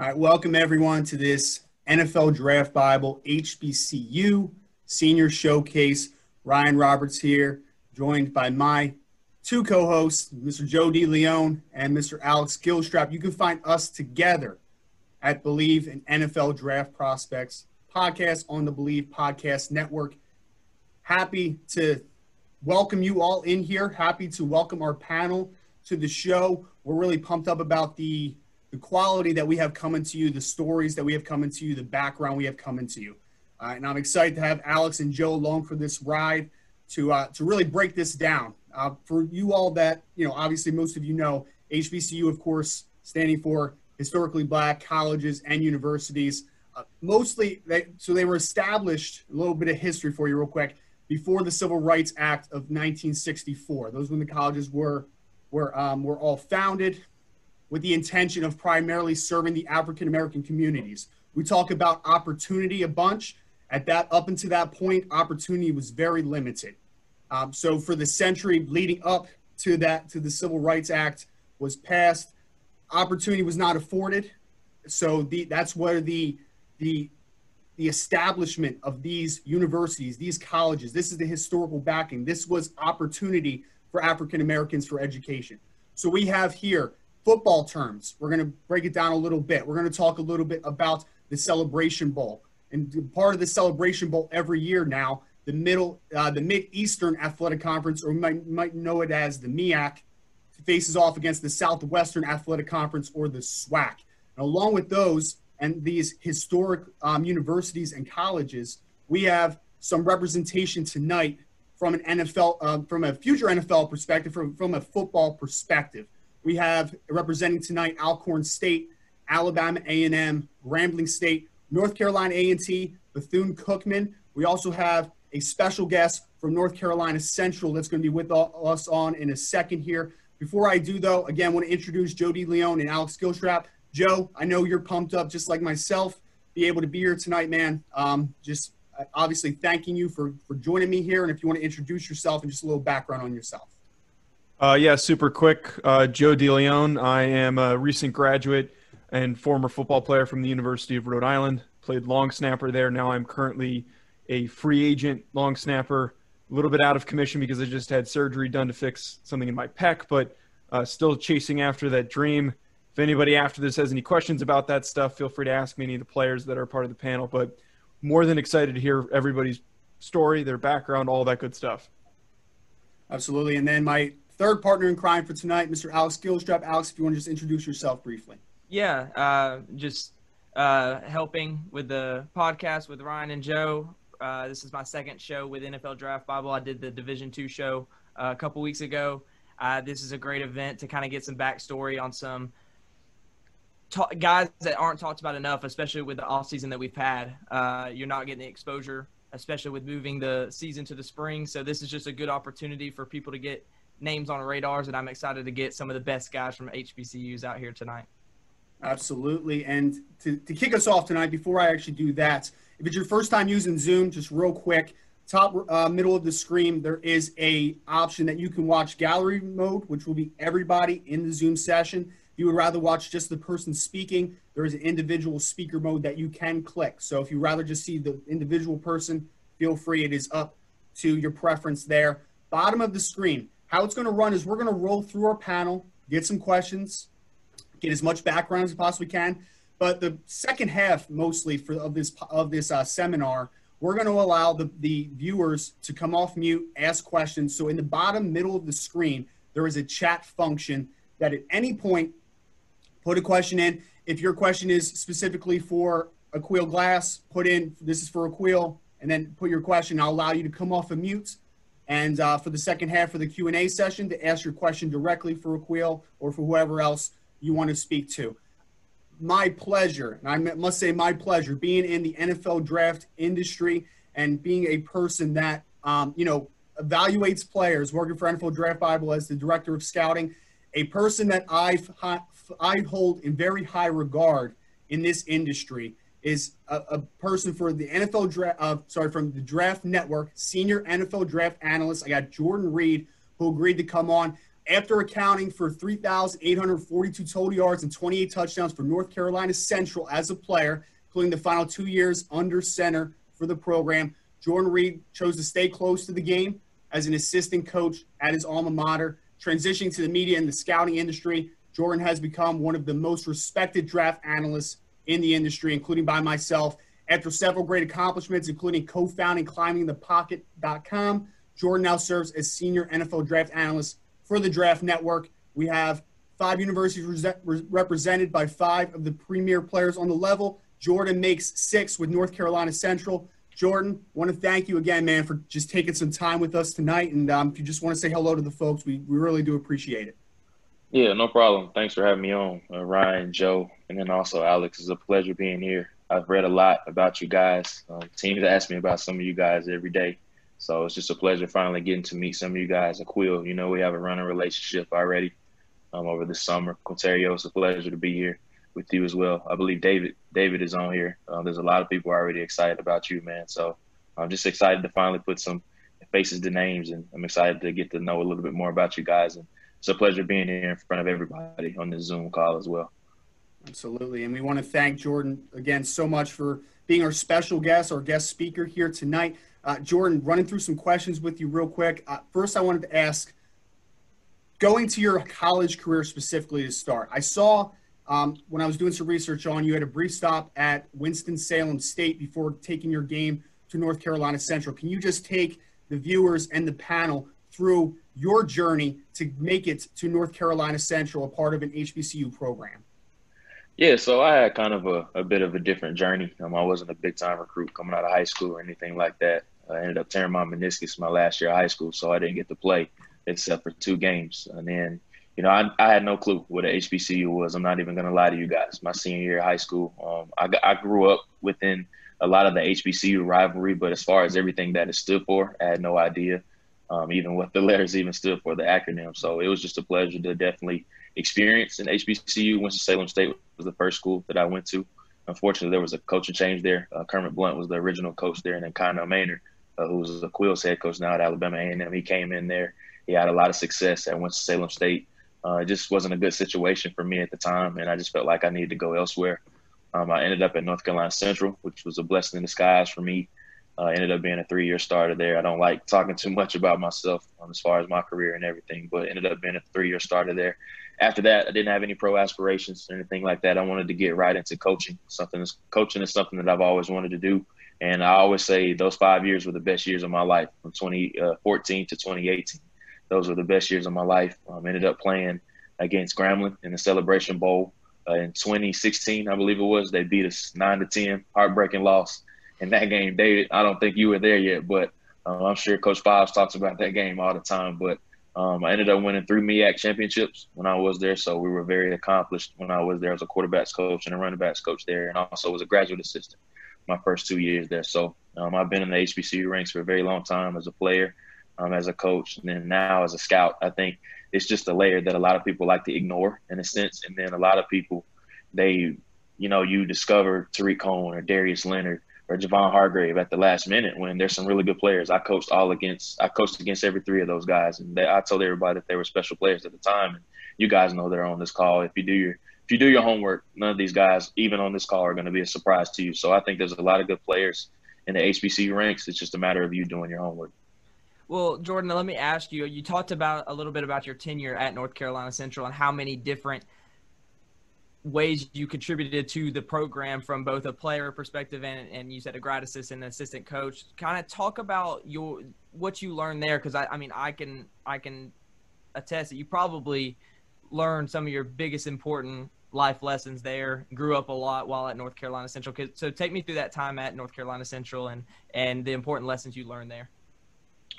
All right, welcome everyone to this NFL Draft Bible HBCU Senior Showcase. Ryan Roberts here, joined by my two co-hosts, Mr. Joe D. Leone and Mr. Alex Gilstrap. You can find us together at Believe in NFL Draft Prospects podcast on the Believe Podcast Network. Happy to welcome you all in here. Happy to welcome our panel to the show. We're really pumped up about the the quality that we have coming to you, the stories that we have coming to you, the background we have coming to you. Uh, and I'm excited to have Alex and Joe along for this ride to uh, to really break this down. Uh, for you all that you know, obviously most of you know HBCU, of course, standing for historically black colleges and universities. Uh, mostly, they, so they were established. A little bit of history for you, real quick. Before the Civil Rights Act of 1964, those when the colleges were were um, were all founded with the intention of primarily serving the African American communities. We talk about opportunity a bunch. At that, up until that point, opportunity was very limited. Um, so for the century leading up to that, to the Civil Rights Act was passed, opportunity was not afforded. So the, that's where the the the establishment of these universities, these colleges, this is the historical backing. This was opportunity for African Americans for education. So we have here football terms. We're going to break it down a little bit. We're going to talk a little bit about the Celebration Bowl. And part of the Celebration Bowl every year now, the middle, uh, the Mid Eastern Athletic Conference, or might might know it as the MEAC, faces off against the Southwestern Athletic Conference or the SWAC. And along with those and these historic um, universities and colleges, we have some representation tonight from an NFL, uh, from a future NFL perspective, from, from a football perspective. We have representing tonight Alcorn State, Alabama A&M, Grambling State, North Carolina A&T, Bethune-Cookman. We also have a special guest from North Carolina Central that's going to be with us on in a second here. Before I do, though, again, I want to introduce Jody Leone and Alex Gilstrap. Joe, I know you're pumped up just like myself. Be able to be here tonight, man. Um, just uh, obviously thanking you for for joining me here. And if you want to introduce yourself and just a little background on yourself. Uh, yeah, super quick. Uh, Joe DeLeon. I am a recent graduate and former football player from the University of Rhode Island. Played long snapper there. Now I'm currently a free agent long snapper. A little bit out of commission because I just had surgery done to fix something in my pec, but uh, still chasing after that dream. If anybody after this has any questions about that stuff, feel free to ask me any of the players that are part of the panel. But more than excited to hear everybody's story, their background, all that good stuff. Absolutely. And then my third partner in crime for tonight, Mr. Alex Gilstrap. Alex, if you want to just introduce yourself briefly. Yeah, uh, just uh, helping with the podcast with Ryan and Joe. Uh, this is my second show with NFL Draft Bible. I did the Division Two show uh, a couple weeks ago. Uh, this is a great event to kind of get some backstory on some ta- guys that aren't talked about enough, especially with the off season that we've had. Uh, you're not getting the exposure, especially with moving the season to the spring. So this is just a good opportunity for people to get – names on radars, and I'm excited to get some of the best guys from HBCUs out here tonight. Absolutely. And to, to kick us off tonight, before I actually do that, if it's your first time using Zoom, just real quick, top uh, middle of the screen, there is a option that you can watch gallery mode, which will be everybody in the Zoom session. If you would rather watch just the person speaking, there is an individual speaker mode that you can click. So if you rather just see the individual person, feel free. It is up to your preference there. Bottom of the screen, how it's going to run is we're going to roll through our panel, get some questions, get as much background as we possibly can. But the second half, mostly for of this of this uh, seminar, we're going to allow the, the viewers to come off mute, ask questions. So in the bottom middle of the screen, there is a chat function that at any point, put a question in. If your question is specifically for Aqeel Glass, put in this is for Aqeel, and then put your question. I'll allow you to come off of mute and uh, for the second half of the Q&A session to ask your question directly for Aqeel or for whoever else you want to speak to. My pleasure, and I must say my pleasure, being in the NFL draft industry and being a person that, um, you know, evaluates players, working for NFL Draft Bible as the director of scouting, a person that I've, I hold in very high regard in this industry is a, a person for the NFL draft. Uh, sorry, from the Draft Network, senior NFL draft analyst. I got Jordan Reid, who agreed to come on. after accounting for 3,842 total yards and 28 touchdowns for North Carolina Central as a player, including the final two years under center for the program, Jordan Reid chose to stay close to the game as an assistant coach at his alma mater. Transitioning to the media and the scouting industry, Jordan has become one of the most respected draft analysts in the industry, including by myself. After several great accomplishments, including co founding climbingthepocket.com, Jordan now serves as senior NFL draft analyst for the Draft Network. We have five universities represented by five of the premier players on the level. Jordan makes six with North Carolina Central. Jordan, want to thank you again, man, for just taking some time with us tonight. And um, if you just want to say hello to the folks, we, we really do appreciate it. Yeah, no problem. Thanks for having me on, uh, Ryan, Joe, and then also Alex. It's a pleasure being here. I've read a lot about you guys. Um, teams ask me about some of you guys every day. So it's just a pleasure finally getting to meet some of you guys. Aqeel, you know, we have a running relationship already um, over the summer. Qwynnterrio, it's a pleasure to be here with you as well. I believe David David is on here. Uh, there's a lot of people already excited about you, man. So I'm just excited to finally put some faces to names, and I'm excited to get to know a little bit more about you guys. And it's a pleasure being here in front of everybody on this Zoom call as well. Absolutely. And we want to thank Jordan again so much for being our special guest, our guest speaker here tonight. Uh, Jordan, running through some questions with you real quick. Uh, first, I wanted to ask going to your college career specifically to start, I saw um, when I was doing some research on you had a brief stop at Winston-Salem State before taking your game to North Carolina Central. Can you just take the viewers and the panel through your journey to make it to North Carolina Central, a part of an HBCU program? Yeah, so I had kind of a, a bit of a different journey. Um, I wasn't a big time recruit coming out of high school or anything like that. I ended up tearing my meniscus my last year of high school, so I didn't get to play except for two games. And then, you know, I, I had no clue what an HBCU was. I'm not even going to lie to you guys. My senior year of high school, um, I, I grew up within a lot of the HBCU rivalry, but as far as everything that it stood for, I had no idea um, even what the letters even stood for, the acronym. So it was just a pleasure to definitely experience in HBCU. Winston-Salem State was the first school that I went to. Unfortunately, there was a coaching change there. Uh, Kermit Blount was the original coach there, and then Connell Maynard, uh, who was Aqeel's head coach now at Alabama A&M, he came in there. He had a lot of success at Winston-Salem State. Uh, it just wasn't a good situation for me at the time, and I just felt like I needed to go elsewhere. Um, I ended up at North Carolina Central, which was a blessing in disguise for me. Uh, ended up being a three-year starter there. I don't like talking too much about myself um, as far as my career and everything, but ended up being a three-year starter there. After that, I didn't have any pro aspirations or anything like that. I wanted to get right into coaching. Something is coaching is something that I've always wanted to do, and I always say those five years were the best years of my life, from 2014 uh, to 2018. Those were the best years of my life. Um, ended up playing against Grambling in the Celebration Bowl uh, in 2016, I believe it was. They beat us nine to ten, heartbreaking loss in that game. David, I don't think you were there yet, but uh, I'm sure Coach Fobbs talks about that game all the time. But um, I ended up winning three MEAC championships when I was there, so we were very accomplished when I was there as a quarterbacks coach and a running backs coach there, and also was a graduate assistant my first two years there. So um, I've been in the HBCU ranks for a very long time as a player, um, as a coach, and then now as a scout. I think it's just a layer that a lot of people like to ignore in a sense, and then a lot of people they, you know, you discover Tarik Cohen or Darius Leonard or Javon Hargrave at the last minute when there's some really good players. I coached all against I coached against every three of those guys, and they, I told everybody that they were special players at the time. And you guys know they're on this call. If you do your if you do your homework, none of these guys, even on this call, are going to be a surprise to you. So I think there's a lot of good players in the HBC ranks. It's just a matter of you doing your homework. Well, Jordan, let me ask you. You talked about a little bit about your tenure at North Carolina Central and how many different – ways you contributed to the program from both a player perspective and, and you said a grad assistant and assistant coach kind of talk about your what you learned there because I, I mean i can i can attest that you probably learned some of your biggest important life lessons there grew up a lot while at north carolina central so take me through that time at north carolina central and and the important lessons you learned there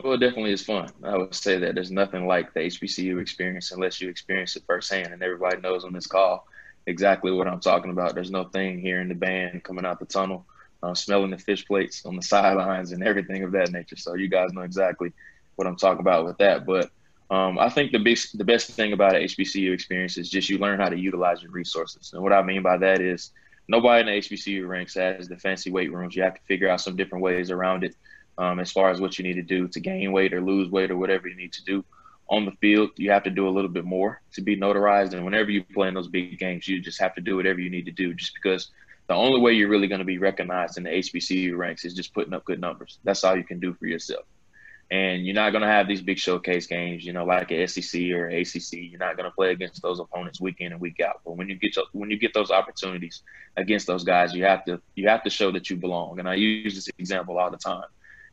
well, it definitely is fun. I would say that there's nothing like the HBCU experience unless you experience it firsthand. And everybody knows on this call exactly what I'm talking about. There's no thing here in the band coming out the tunnel, uh, smelling the fish plates on the sidelines and everything of that nature. So you guys know exactly what I'm talking about with that. But um, I think the best the best thing about an HBCU experience is just you learn how to utilize your resources. And what I mean by that is nobody in the HBCU ranks has the fancy weight rooms. You have to figure out some different ways around it um, as far as what you need to do to gain weight or lose weight or whatever you need to do on the field, you have to do a little bit more to be notarized. And whenever you play in those big games, you just have to do whatever you need to do just because the only way you're really going to be recognized in the HBCU ranks is just putting up good numbers. That's all you can do for yourself. And you're not going to have these big showcase games, you know, like a SEC or ACC. You're not going to play against those opponents week in and week out. But when you get when you get those opportunities against those guys, you have to you have to show that you belong. And I use this example all the time.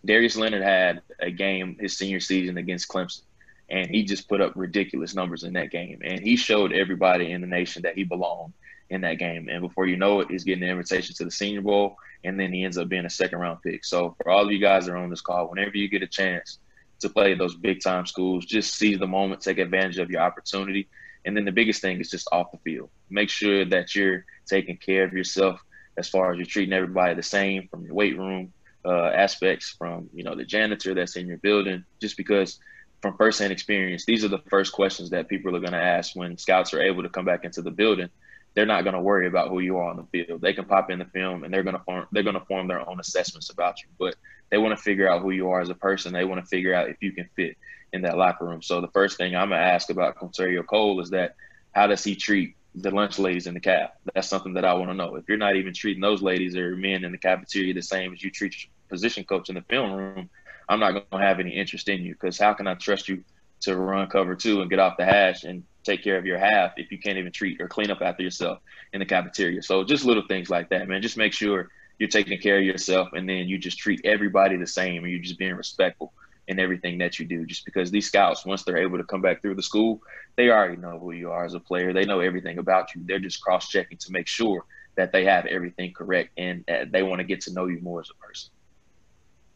Darius Leonard had a game his senior season against Clemson and he just put up ridiculous numbers in that game. And he showed everybody in the nation that he belonged in that game. And before you know it, he's getting the invitation to the Senior Bowl, and then he ends up being a second round pick. So for all of you guys that are on this call, whenever you get a chance to play those big time schools, just seize the moment, take advantage of your opportunity. And then the biggest thing is just off the field. Make sure that you're taking care of yourself as far as you're treating everybody the same from your weight room uh, aspects, from you know the janitor that's in your building. Just because from firsthand experience, these are the first questions that people are going to ask when scouts are able to come back into the building they're not going to worry about who you are on the field. They can pop in the film and they're going to form they're going to form their own assessments about you. But they want to figure out who you are as a person. They want to figure out if you can fit in that locker room. So the first thing I'm going to ask about Qwynnterrio Cole is that how does he treat the lunch ladies in the cab? That's something that I want to know. If you're not even treating those ladies or men in the cafeteria the same as you treat your position coach in the film room, I'm not going to have any interest in you because how can I trust you to run cover two and get off the hash and take care of your half if you can't even treat or clean up after yourself in the cafeteria. So just little things like that, man. Just make sure you're taking care of yourself and then you just treat everybody the same and you're just being respectful in everything that you do. Just because these scouts, once they're able to come back through the school, they already know who you are as a player. They know everything about you. They're just cross checking to make sure that they have everything correct and uh, they want to get to know you more as a person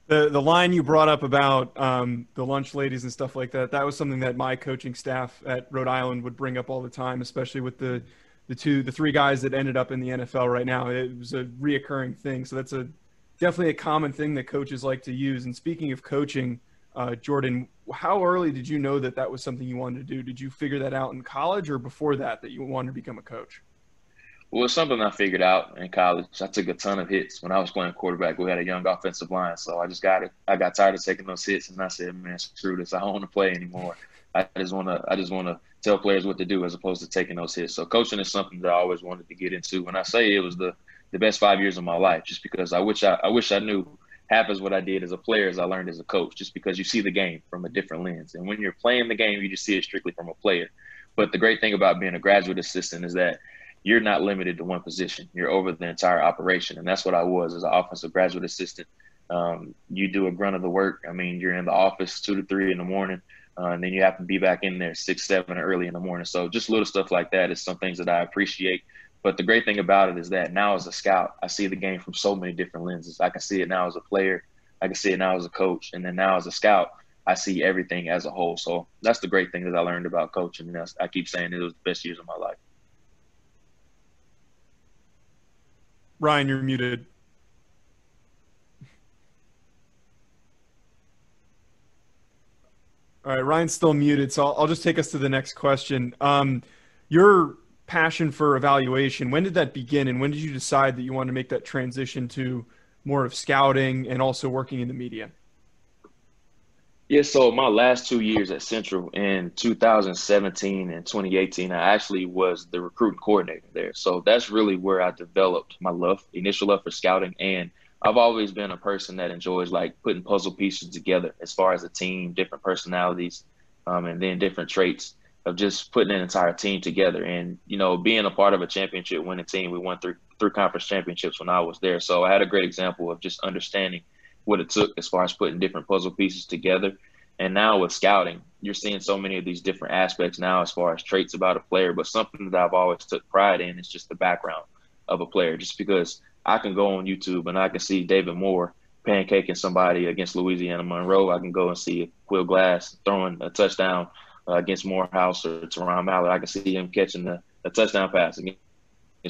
the the line you brought up about um, the lunch ladies and stuff like that that was something that my coaching staff at Rhode Island would bring up all the time, especially with the the two the three guys that ended up in the NFL right now. It was a reoccurring thing, so that's a definitely a common thing that coaches like to use. And speaking of coaching, uh, Jordan, how early did you know that that was something you wanted to do? Did you figure that out in college or before that that you wanted to become a coach? Well, it's something I figured out in college. I took a ton of hits when I was playing quarterback. We had a young offensive line, so I just got it. I got tired of taking those hits, and I said, "Man, screw this! I don't want to play anymore. I just want to. I just want to tell players what to do as opposed to taking those hits." So coaching is something that I always wanted to get into. When I say it was the the best five years of my life, just because I wish I, I wish I knew half as what I did as a player as I learned as a coach, just because you see the game from a different lens. And when you're playing the game, you just see it strictly from a player. But the great thing about being a graduate assistant is that you're not limited to one position. You're over the entire operation, and that's what I was as an offensive graduate assistant. Um, you do a grunt of the work. I mean, you're in the office two to three in the morning, uh, and then you have to be back in there six, seven early in the morning. So just little stuff like that is some things that I appreciate. But the great thing about it is that now as a scout, I see the game from so many different lenses. I can see it now as a player, I can see it now as a coach, and then now as a scout, I see everything as a whole. So that's the great thing that I learned about coaching. And I keep saying it was the best years of my life. Ryan, you're muted. All right, Ryan's still muted, so I'll, I'll just take us to the next question. Um, your passion for evaluation, when did that begin, and when did you decide that you wanted to make that transition to more of scouting and also working in the media? Yeah, so my last two years at Central in 2017 and 2018, I actually was the recruiting coordinator there. So that's really where I developed my love, initial love for scouting. And I've always been a person that enjoys like putting puzzle pieces together as far as a team, different personalities, um, and then different traits of just putting an entire team together. And, you know, being a part of a championship winning team, we won three, three conference championships when I was there. So I had a great example of just understanding – what it took as far as putting different puzzle pieces together. And now with scouting, you're seeing so many of these different aspects now as far as traits about a player. But something that I've always took pride in is just the background of a player. Just because I can go on YouTube and I can see David Moore pancaking somebody against Louisiana Monroe. I can go and see Aqeel Glass throwing a touchdown uh, against Morehouse or Taron Mallard. I can see him catching a, a touchdown pass against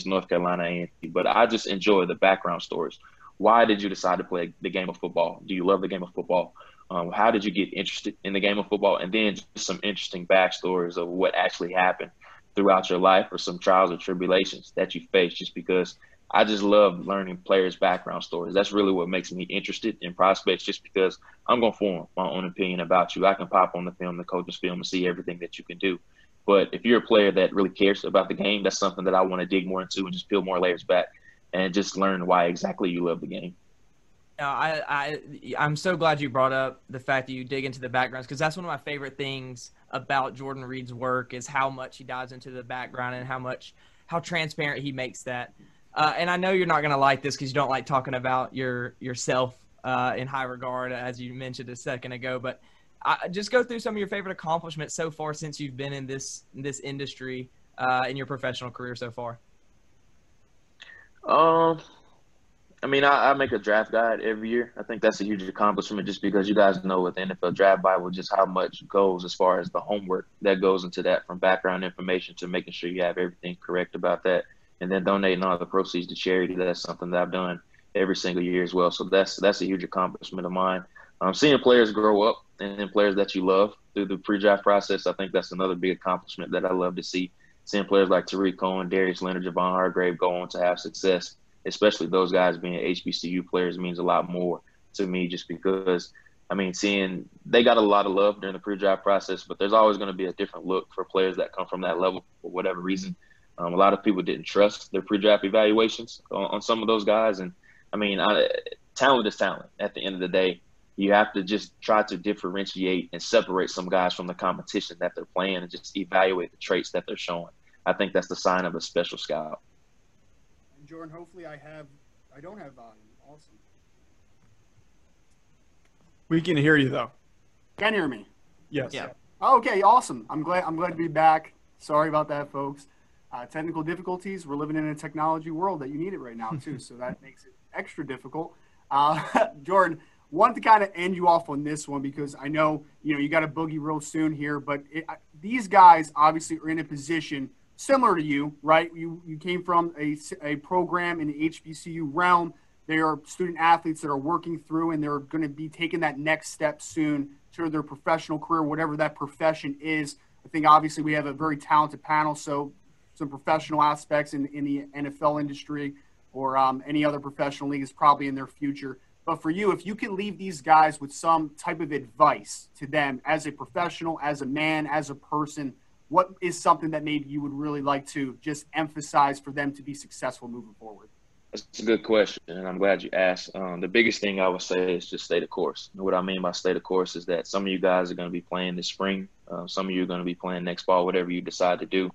North Carolina A&T. But I just enjoy the background stories why did you decide to play the game of football? Do you love the game of football? Um, how did you get interested in the game of football? And then just some interesting backstories of what actually happened throughout your life or some trials or tribulations that you faced just because I just love learning players' background stories. That's really what makes me interested in prospects, just because I'm going to form my own opinion about you. I can pop on the film, the coach's film, and see everything that you can do. But if you're a player that really cares about the game, that's something that I want to dig more into and just peel more layers back and just learn why exactly you love the game. I, I I'm so glad you brought up the fact that you dig into the backgrounds because that's one of my favorite things about Jordan Reid's work is how much he dives into the background and how much how transparent he makes that. Uh, and I know you're not going to like this because you don't like talking about your yourself uh, in high regard, as you mentioned a second ago. But I, just go through some of your favorite accomplishments so far since you've been in this this industry uh, in your professional career so far. Um, I mean, I, I, make a draft guide every year. I think that's a huge accomplishment just because you guys know with the NFL Draft Bible just how much goes as far as the homework that goes into that from background information to making sure you have everything correct about that and then donating all the proceeds to charity. That's something that I've done every single year as well. So that's that's a huge accomplishment of mine. Um, seeing players grow up and players that you love through the pre-draft process, I think that's another big accomplishment that I love to see. Seeing players like Tarik Cohen, Darius Leonard, Javon Hargrave go on to have success, especially those guys being HBCU players, means a lot more to me just because I mean, seeing they got a lot of love during the pre-draft process, but there's always going to be a different look for players that come from that level for whatever reason. Um, a lot of people didn't trust their pre-draft evaluations on, on some of those guys, and I mean, I, talent is talent. At the end of the day, you have to just try to differentiate and separate some guys from the competition that they're playing, and just evaluate the traits that they're showing. I think that's the sign of a special scout. And Jordan, hopefully, I have, I don't have volume. Awesome. We can hear you though. Can hear me? Yes. Yeah. Okay, awesome. I'm glad. I'm glad to be back. Sorry about that, folks uh, technical difficulties. We're living in a technology world that you need it right now too, so that makes it extra difficult. Uh, Jordan, want to kind of end you off on this one because I know you know you got a boogie real soon here, but it, these guys obviously are in a position similar to you, right? You you came from a, a program in the HBCU realm. They are student athletes that are working through, and they're going to be taking that next step soon to their professional career, whatever that profession is. I think obviously we have a very talented panel, so some professional aspects in, in the NFL industry or um, any other professional league is probably in their future. But for you, if you can leave these guys with some type of advice to them as a professional, as a man, as a person, what is something that maybe you would really like to just emphasize for them to be successful moving forward? That's a good question, and I'm glad you asked. Um, the biggest thing I would say is just stay the course. And what I mean by stay the course is that some of you guys are going to be playing this spring, uh, some of you are going to be playing next fall, whatever you decide to do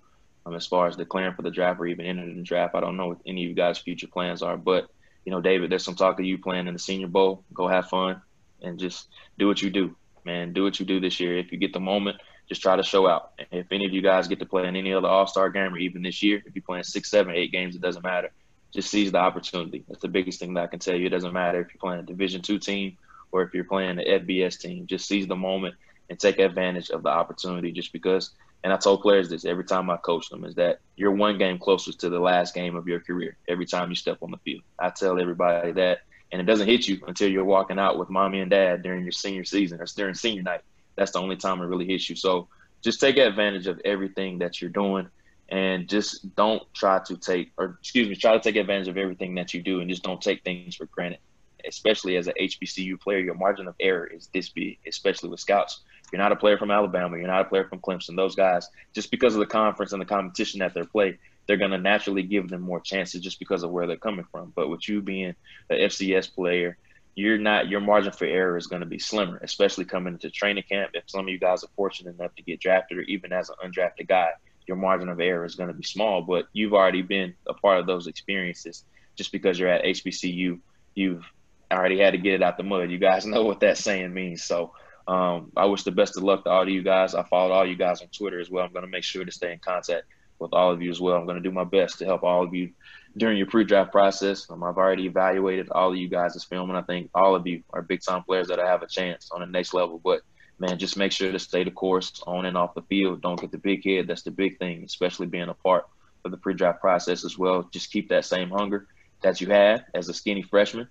um, as far as declaring for the draft or even entering the draft. I don't know what any of you guys' future plans are, but you know, David, there's some talk of you playing in the Senior Bowl. Go have fun and just do what you do, man. Do what you do this year. If you get the moment, just try to show out. If any of you guys get to play in any other All Star game or even this year, if you're playing six, seven, eight games, it doesn't matter. Just seize the opportunity. That's the biggest thing that I can tell you. It doesn't matter if you're playing a Division two team or if you're playing the FBS team. Just seize the moment and take advantage of the opportunity. Just because and I told players this every time I coach them is that you're one game closer to the last game of your career every time you step on the field. I tell everybody that, and it doesn't hit you until you're walking out with mommy and dad during your senior season or during senior night. That's the only time it really hits you. So just take advantage of everything that you're doing and just don't try to take, or excuse me, try to take advantage of everything that you do and just don't take things for granted. Especially as an HBCU player, your margin of error is this big, especially with scouts you're not a player from Alabama. You're not a player from Clemson. Those guys, just because of the conference and the competition that they're play, they're going to naturally give them more chances just because of where they're coming from. But with you being an FCS player, you're not your margin for error is going to be slimmer, especially coming into training camp. If some of you guys are fortunate enough to get drafted, or even as an undrafted guy, your margin of error is going to be small. But you've already been a part of those experiences. Just because you're at HBCU, you've already had to get it out the mud. You guys know what that saying means. So um, I wish the best of luck to all of you guys. I followed all you guys on Twitter as well. I'm going to make sure to stay in contact with all of you as well. I'm going to do my best to help all of you during your pre-draft process. Um, I've already evaluated all of you guys' film, and I think all of you are big-time players that have a chance on the next level. But man, just make sure to stay the course on and off the field. Don't get the big head. That's the big thing, especially being a part of the pre-draft process as well. Just keep that same hunger that you had as a skinny freshman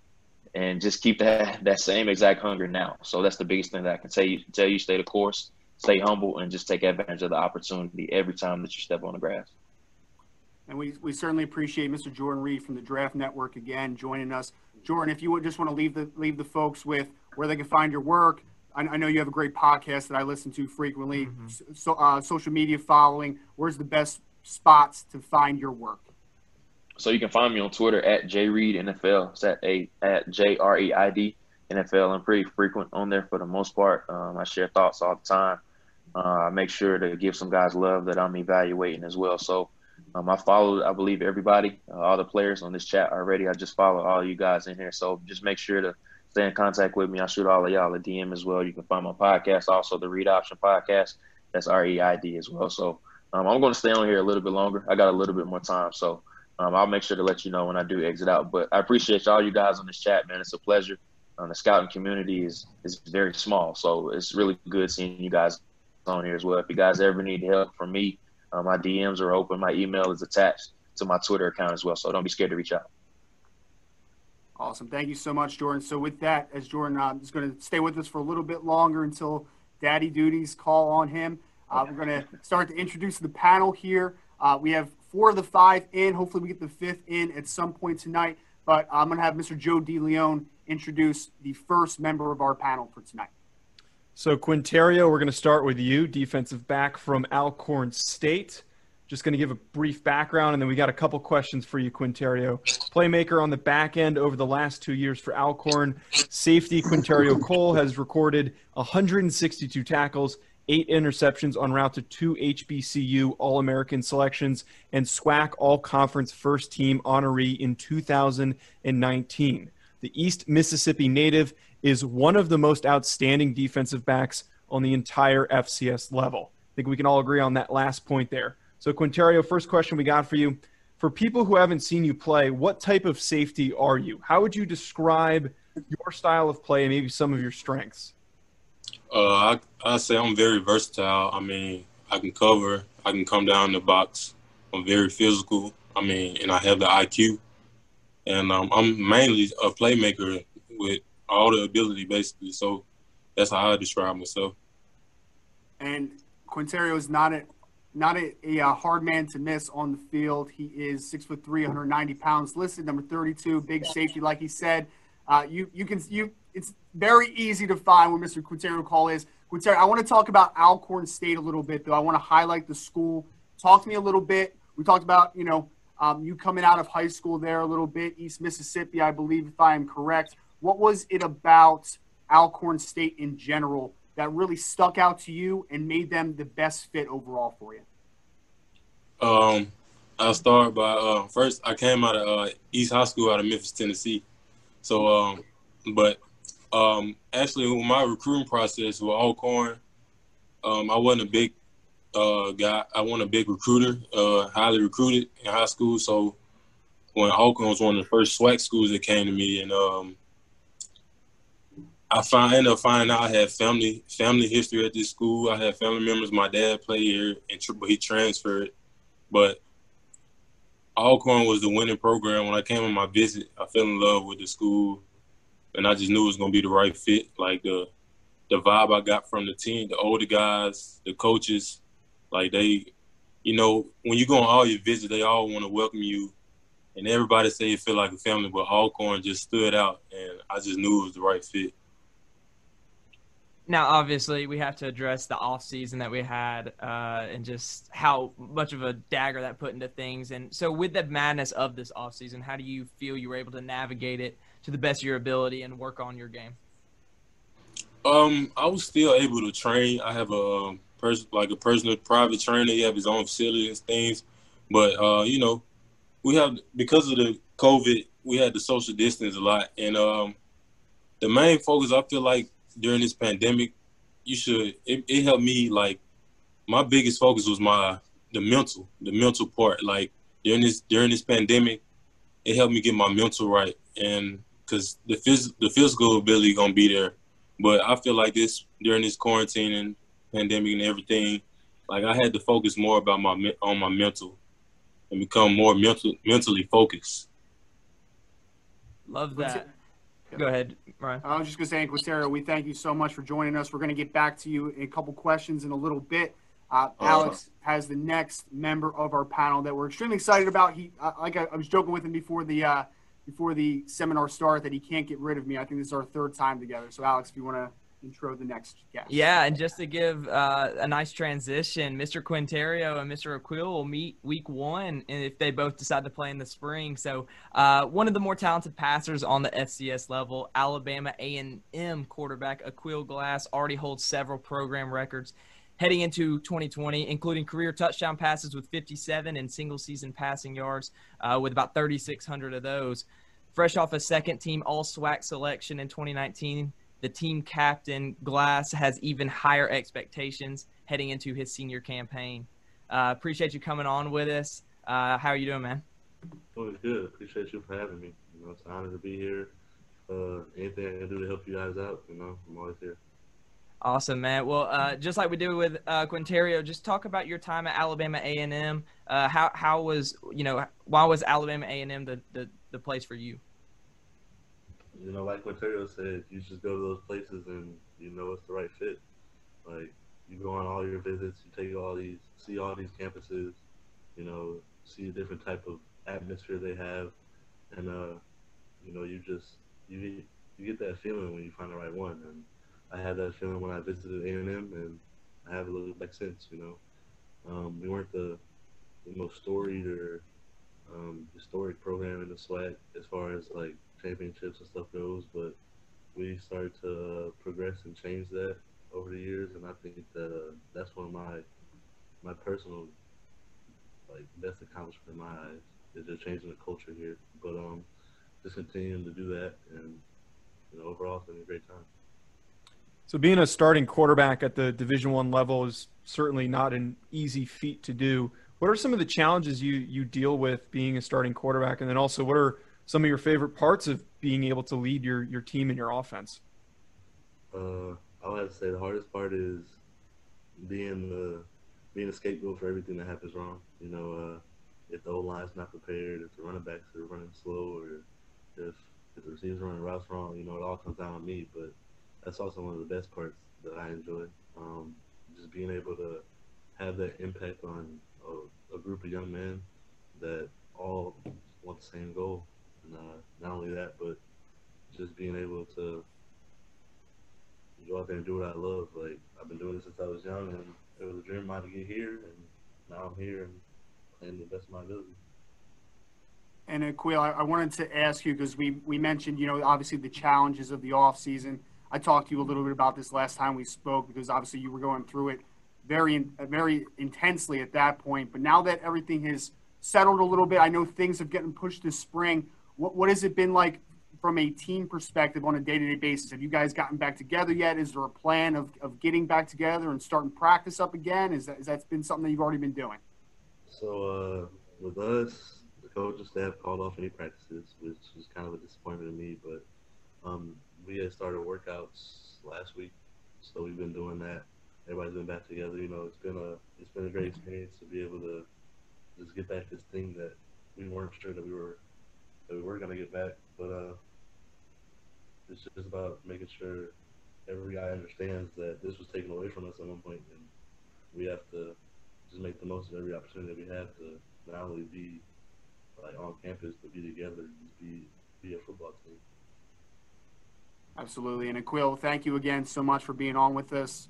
and just keep that that same exact hunger now. So that's the biggest thing that I can tell you. Tell you stay the course, stay humble, and just take advantage of the opportunity every time that you step on the grass. And we, we certainly appreciate Mr. Jordan Reid from the Draft Network again joining us. Jordan, if you would just want to leave the leave the folks with where they can find your work. I, I know you have a great podcast that I listen to frequently. Mm-hmm. So, uh, social media following. Where's the best spots to find your work? So you can find me on Twitter at jreidnfl. It's at a at j r e i d NFL. I'm pretty frequent on there for the most part. Um, I share thoughts all the time. Uh, I make sure to give some guys love that I'm evaluating as well. So um, I follow, I believe, everybody, uh, all the players on this chat already. I just follow all you guys in here. So just make sure to stay in contact with me. I shoot all of y'all a DM as well. You can find my podcast, also the Reid Option Podcast. That's R E I D as well. So um, I'm going to stay on here a little bit longer. I got a little bit more time. So um, I'll make sure to let you know when I do exit out. But I appreciate all you guys on this chat, man. It's a pleasure. Um, the scouting community is is very small, so it's really good seeing you guys on here as well. If you guys ever need help from me, uh, my DMs are open. My email is attached to my Twitter account as well, so don't be scared to reach out. Awesome. Thank you so much, Jordan. So with that, as Jordan uh, is going to stay with us for a little bit longer until daddy duties call on him, uh, we're going to start to introduce the panel here. Uh, we have four of the five in. Hopefully we get the fifth in at some point tonight. But I'm going to have Mr. Joe DeLeon introduce the first member of our panel for tonight. So, Qwynnterrio, we're going to start with you, defensive back from Alcorn State. Just going to give a brief background, and then we got a couple questions for you, Qwynnterrio. Playmaker on the back end over the last two years for Alcorn. Safety Qwynnterrio Cole has recorded 162 tackles, eight interceptions on route to two HBCU All American selections, and SWAC All Conference First Team honoree in 2019 the East Mississippi native, is one of the most outstanding defensive backs on the entire FCS level. I think we can all agree on that last point there. So, Qwynnterrio, first question we got for you. For people who haven't seen you play, what type of safety are you? How would you describe your style of play and maybe some of your strengths? Uh, I, I say I'm very versatile. I mean, I can cover, I can come down the box. I'm very physical. I mean, and I have the IQ and um, I'm mainly a playmaker with all the ability, basically. So that's how I describe myself. And Qwynnterrio is not a not a, a, uh, hard man to miss on the field. He is six foot three, 190 pounds, listed number 32, big safety, like he said. Uh, you you can you it's very easy to find where Mr. Qwynnterrio Cole is. Qwynnterrio, I want to talk about Alcorn State a little bit, though. I want to highlight the school. Talk to me a little bit. We talked about you know um, you coming out of high school there a little bit, East Mississippi, I believe, if I am correct. What was it about Alcorn State in general that really stuck out to you and made them the best fit overall for you? Um, I'll start by uh, first. I came out of uh, East High School out of Memphis, Tennessee. So, um, but um, actually, with my recruiting process with Alcorn, um, I wasn't a big uh, got I won a big recruiter, uh, highly recruited in high school. So when Alcorn was one of the first SWAC schools that came to me, and um, I find ended up finding out I had family family history at this school. I had family members. My dad played here, and but he transferred. But Alcorn was the winning program. When I came on my visit, I fell in love with the school, and I just knew it was gonna be the right fit. Like the the vibe I got from the team, the older guys, the coaches, like they, you know, when you go on all your visits, they all want to welcome you, and everybody say you feel like a family. But Alcorn just stood out, and I just knew it was the right fit. Now, obviously, we have to address the off season that we had, uh, and just how much of a dagger that put into things. And so, with the madness of this off season, how do you feel you were able to navigate it to the best of your ability and work on your game? Um, I was still able to train. I have a person like a personal private trainer. He have his own facility and things. But uh, you know, we have because of the COVID, we had to social distance a lot, and um, the main focus I feel like during this pandemic, you should it, it helped me like my biggest focus was my the mental the mental part like during this during this pandemic it helped me get my mental right and because the phys- the physical ability gonna be there but i feel like this during this quarantine and pandemic and everything, like I had to focus more about my on my mental and become more mental mentally focused. Love that. Go ahead, Ryan. I was just going to say, Qwynnterrio, we thank you so much for joining us. We're going to get back to you in a couple questions in a little bit. Uh, Alex has the next member of our panel that we're extremely excited about. He, uh, like I, I, was joking with him before the uh, before the seminar start that he can't get rid of me. I think this is our third time together. So, Alex, if you want to intro the next guest. Yeah, and just to give uh, a nice transition, Mr. Qwynnterrio and Mr. Aqeel will meet week one, and if they both decide to play in the spring. So, uh, one of the more talented passers on the FCS level, Alabama A&M quarterback Aqeel Glass already holds several program records heading into 2020, including career touchdown passes with 57 and single season passing yards uh, with about 3,600 of those. Fresh off a second team All SWAC selection in 2019, the team captain Glass has even higher expectations heading into his senior campaign. Uh, appreciate you coming on with us. Uh, how are you doing, man? Doing good. Appreciate you for having me. You know, it's an honor to be here. Uh, anything I can do to help you guys out, you know, I'm always here. Awesome, man. Well, uh, just like we do with uh, Qwynnterrio, just talk about your time at Alabama A and M. Uh, how how was you know why was Alabama A and M the, the the place for you? You know, like Qwynnterrio said, you just go to those places and you know it's the right fit. Like you go on all your visits, you take all these, see all these campuses, you know, see a different type of atmosphere they have, and uh, you know, you just you you get that feeling when you find the right one and I had that feeling when I visited A&M, and I have it looked back since. You know, um, we weren't the, the most storied or um, historic program in the SWAC as far as like championships and stuff goes, but we started to uh, progress and change that over the years, and I think that that's one of my my personal like best accomplishment in my eyes is just changing the culture here. But um, just continuing to do that, and you know, overall, it's been a great time. So being a starting quarterback at the Division One level is certainly not an easy feat to do. What are some of the challenges you you deal with being a starting quarterback, and then also what are some of your favorite parts of being able to lead your your team and your offense? Uh, I would have to say the hardest part is being the being a scapegoat for everything that happens wrong. You know, uh, if the O line's not prepared, if the running backs are running slow, or if if the receivers running routes wrong, you know, it all comes down on me. But that's also one of the best parts that I enjoy. Um, just being able to have that impact on a, a, group of young men that all want the same goal. And uh, not only that, but just being able to go out there and do what I love. Like I've been doing this since I was young, and it was a dream of mine to get here, and now I'm here and playing the best of my ability. And Aqeel, I, I wanted to ask you because we we mentioned, you know, obviously the challenges of the off season. I talked to you a little bit about this last time we spoke because obviously you were going through it very, very intensely at that point. But now that everything has settled a little bit, I know things have gotten pushed this spring. What, what has it been like from a team perspective on a day-to-day basis? Have you guys gotten back together yet? Is there a plan of, of getting back together and starting practice up again? Is that, is that been something that you've already been doing? So uh, with us, the coaching staff called off any practices, which was kind of a disappointment to me. But um, we had started workouts last week, so we've been doing that. Everybody's been back together. You know, it's been a it's been a great experience to be able to just get back this thing that we weren't sure that we were we were gonna get back. But uh, it's just about making sure every guy understands that this was taken away from us at one point, and we have to just make the most of every opportunity that we have to not only be like on campus but be together and be be a football team. Absolutely. And Aqeel, thank you again so much for being on with us.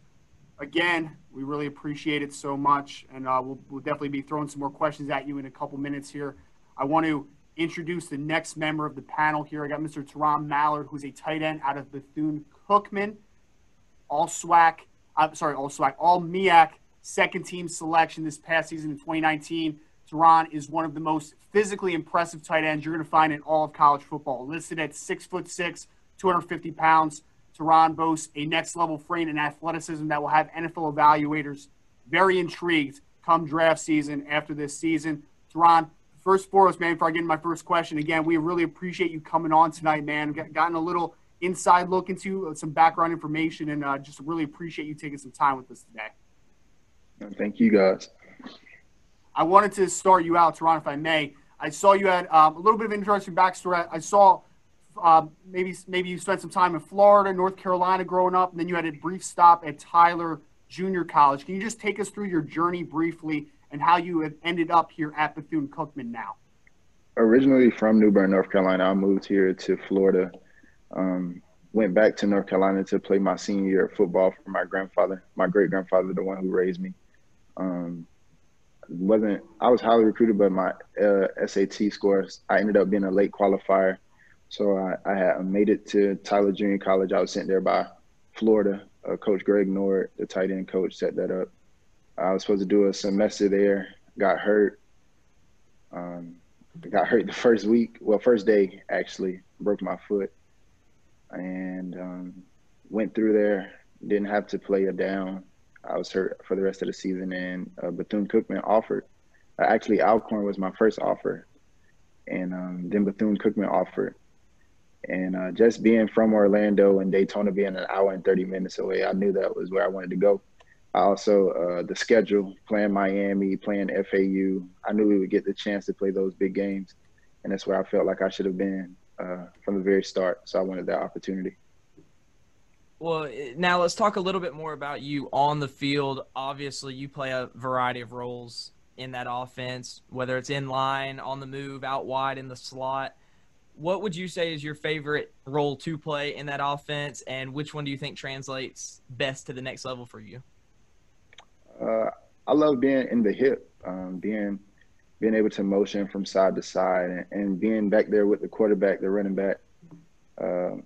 Again, we really appreciate it so much. And uh, we'll, we'll definitely be throwing some more questions at you in a couple minutes here. I want to introduce the next member of the panel here. I got Mr. Taron Mallard, who's a tight end out of Bethune Cookman. All SWAC, I'm sorry, all SWAC, all MEAC second team selection this past season in 2019. Taron is one of the most physically impressive tight ends you're going to find in all of college football. Listed at six foot six, 250 pounds. Taron boasts a next level frame and athleticism that will have NFL evaluators very intrigued come draft season after this season. Taron, first foremost, man, before I get into my first question, again, we really appreciate you coming on tonight, man. Gotten a little inside look into some background information and uh, just really appreciate you taking some time with us today. Thank you, guys. I wanted to start you out, Taron, if I may. I saw you had um, a little bit of interesting backstory. I saw uh, maybe maybe you spent some time in Florida, North Carolina growing up, and then you had a brief stop at Tyler junior college. Can you just take us through your journey briefly and how you have ended up here at Bethune Cookman now? Originally from New Bern, North Carolina, I moved here to Florida. Um, went back to North Carolina to play my senior year of football for my grandfather, my great grandfather, the one who raised me. Um, wasn't I was highly recruited, but my uh, SAT scores I ended up being a late qualifier, so I, I had made it to Tyler Junior College. I was sent there by Florida. Uh, coach Greg Nord, the tight end coach, set that up. I was supposed to do a semester there. Got hurt. Um, got hurt the first week. Well, first day actually broke my foot, and um, went through there. Didn't have to play a down. I was hurt for the rest of the season, and uh, Bethune Cookman offered. Uh, actually, Alcorn was my first offer, and um, then Bethune Cookman offered. And uh, just being from Orlando and Daytona being an hour and 30 minutes away, I knew that was where I wanted to go. Also, uh, the schedule, playing Miami, playing FAU, I knew we would get the chance to play those big games. And that's where I felt like I should have been uh, from the very start. So I wanted that opportunity. Well, now let's talk a little bit more about you on the field. Obviously, you play a variety of roles in that offense, whether it's in line, on the move, out wide, in the slot. What would you say is your favorite role to play in that offense, and which one do you think translates best to the next level for you? Uh, I love being in the hip, um, being being able to motion from side to side, and, and being back there with the quarterback, the running back. Um,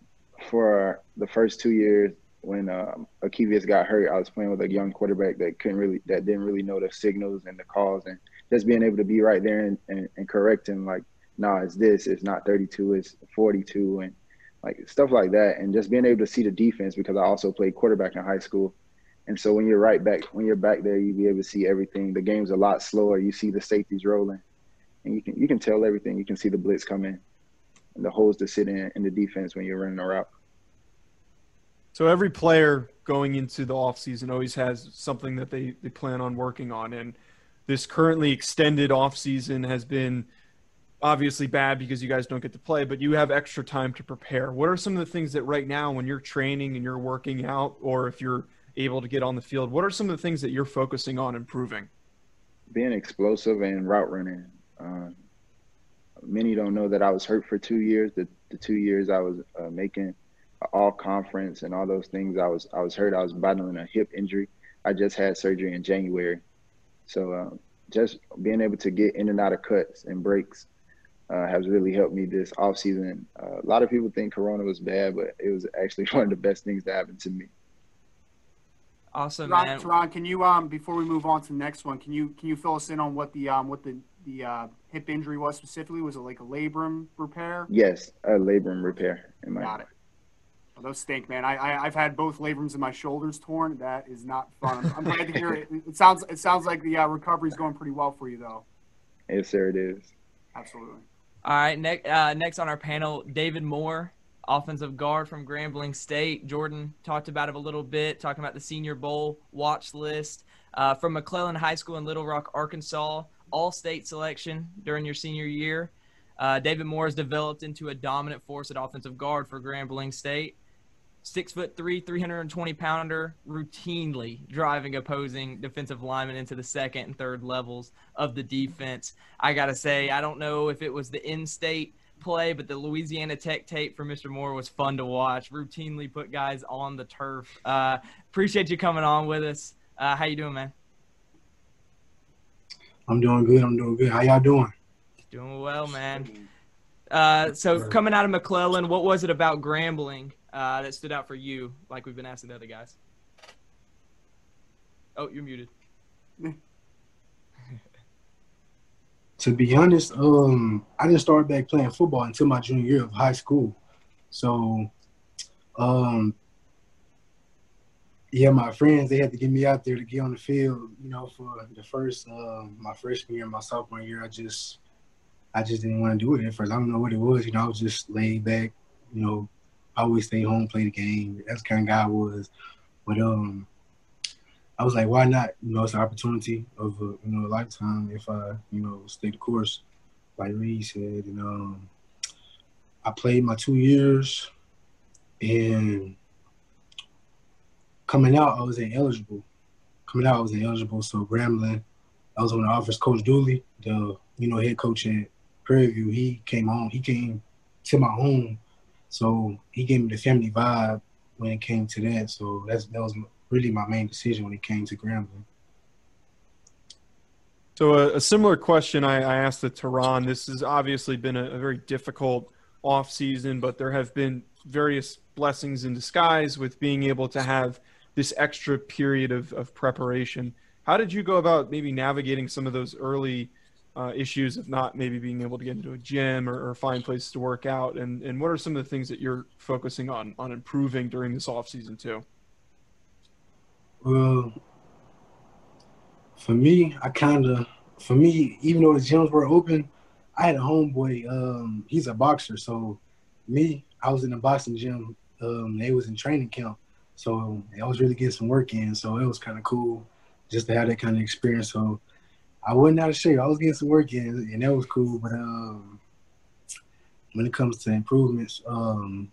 for the first two years when um, Akevious got hurt, I was playing with a young quarterback that couldn't really, that didn't really know the signals and the calls, and just being able to be right there and, and, and correct him, like, nah, it's this, it's not 32, it's 42, and like stuff like that, and just being able to see the defense because I also played quarterback in high school, and so when you're right back, when you're back there, you be able to see everything. The game's a lot slower. You see the safeties rolling, and you can you can tell everything. You can see the blitz coming and the holes to sit in in the defense when you're running a route. So every player going into the offseason always has something that they, they plan on working on. And this currently extended offseason has been obviously bad because you guys don't get to play, but you have extra time to prepare. What are some of the things that right now when you're training and you're working out or if you're able to get on the field, what are some of the things that you're focusing on improving? Being explosive and route running. Uh, many don't know that I was hurt for two years. The, the two years I was uh, making all conference and all those things, I was I was hurt. I was battling a hip injury. I just had surgery in January, so uh, just being able to get in and out of cuts and breaks uh, has really helped me this off season. Uh, a lot of people think Corona was bad, but it was actually one of the best things that happened to me. Awesome, Ron, man. Taron, can you um before we move on to the next one, can you can you fill us in on what the um what the the uh, hip injury was specifically? Was it like a labrum repair? Yes, a labrum repair. In my Got it. Well, those stink, man. I, I I've had both labrums in my shoulders torn. That is not fun. I'm, I'm glad to hear it. It sounds it sounds like the uh, recovery is going pretty well for you, though. Yes, sir, it is. Absolutely. All right, next uh, next on our panel, David Moore, offensive guard from Grambling State. Jordan talked about it a little bit, talking about the Senior Bowl watch list uh, from McClellan High School in Little Rock, Arkansas. All state selection during your senior year. Uh, David Moore has developed into a dominant force at offensive guard for Grambling State. Six foot three, 320 pounder, routinely driving opposing defensive linemen into the second and third levels of the defense. I got to say, I don't know if it was the in state play, but the Louisiana Tech tape for Mr. Moore was fun to watch. Routinely put guys on the turf. Uh, appreciate you coming on with us. Uh, how you doing, man? I'm doing good. I'm doing good. How y'all doing? Doing well, man. Uh, so coming out of McClellan, what was it about Grambling uh, that stood out for you? Like we've been asking the other guys. Oh, you're muted. To be honest, um, I didn't start back playing football until my junior year of high school. So, um, yeah, my friends they had to get me out there to get on the field. You know, for the first uh, my freshman year, my sophomore year, I just I just didn't want to do it at first. I don't know what it was. You know, I was just laid back. You know, I always stay home, play the game. That's the kind of guy I was. But um, I was like, why not? You know, it's an opportunity of a you know a lifetime if I you know stay the course, like Reid said. And um, I played my two years, and coming out I was ineligible. coming out, I was ineligible. So Grambling, I was when the offers Coach Dooley, the you know head coach at Prairie View. He came home. He came to my home, so he gave me the family vibe when it came to that. So that's that was really my main decision when it came to Grambling. So a, a similar question I, I, asked the Taron. This has obviously been a, a very difficult off season, but there have been various blessings in disguise with being able to have this extra period of, of preparation. How did you go about maybe navigating some of those early uh, issues of not maybe being able to get into a gym or, or, find places to work out? And, and what are some of the things that you're focusing on on improving during this off season too? Well, for me, I kind of, for me, even though the gyms were open, I had a homeboy. Um, he's a boxer, so me, I was in the boxing gym. Um, they was in training camp, so I was really getting some work in. So it was kind of cool just to have that kind of experience. So I wasn't out of shape. I was getting some work in, and that was cool. But um, when it comes to improvements, um,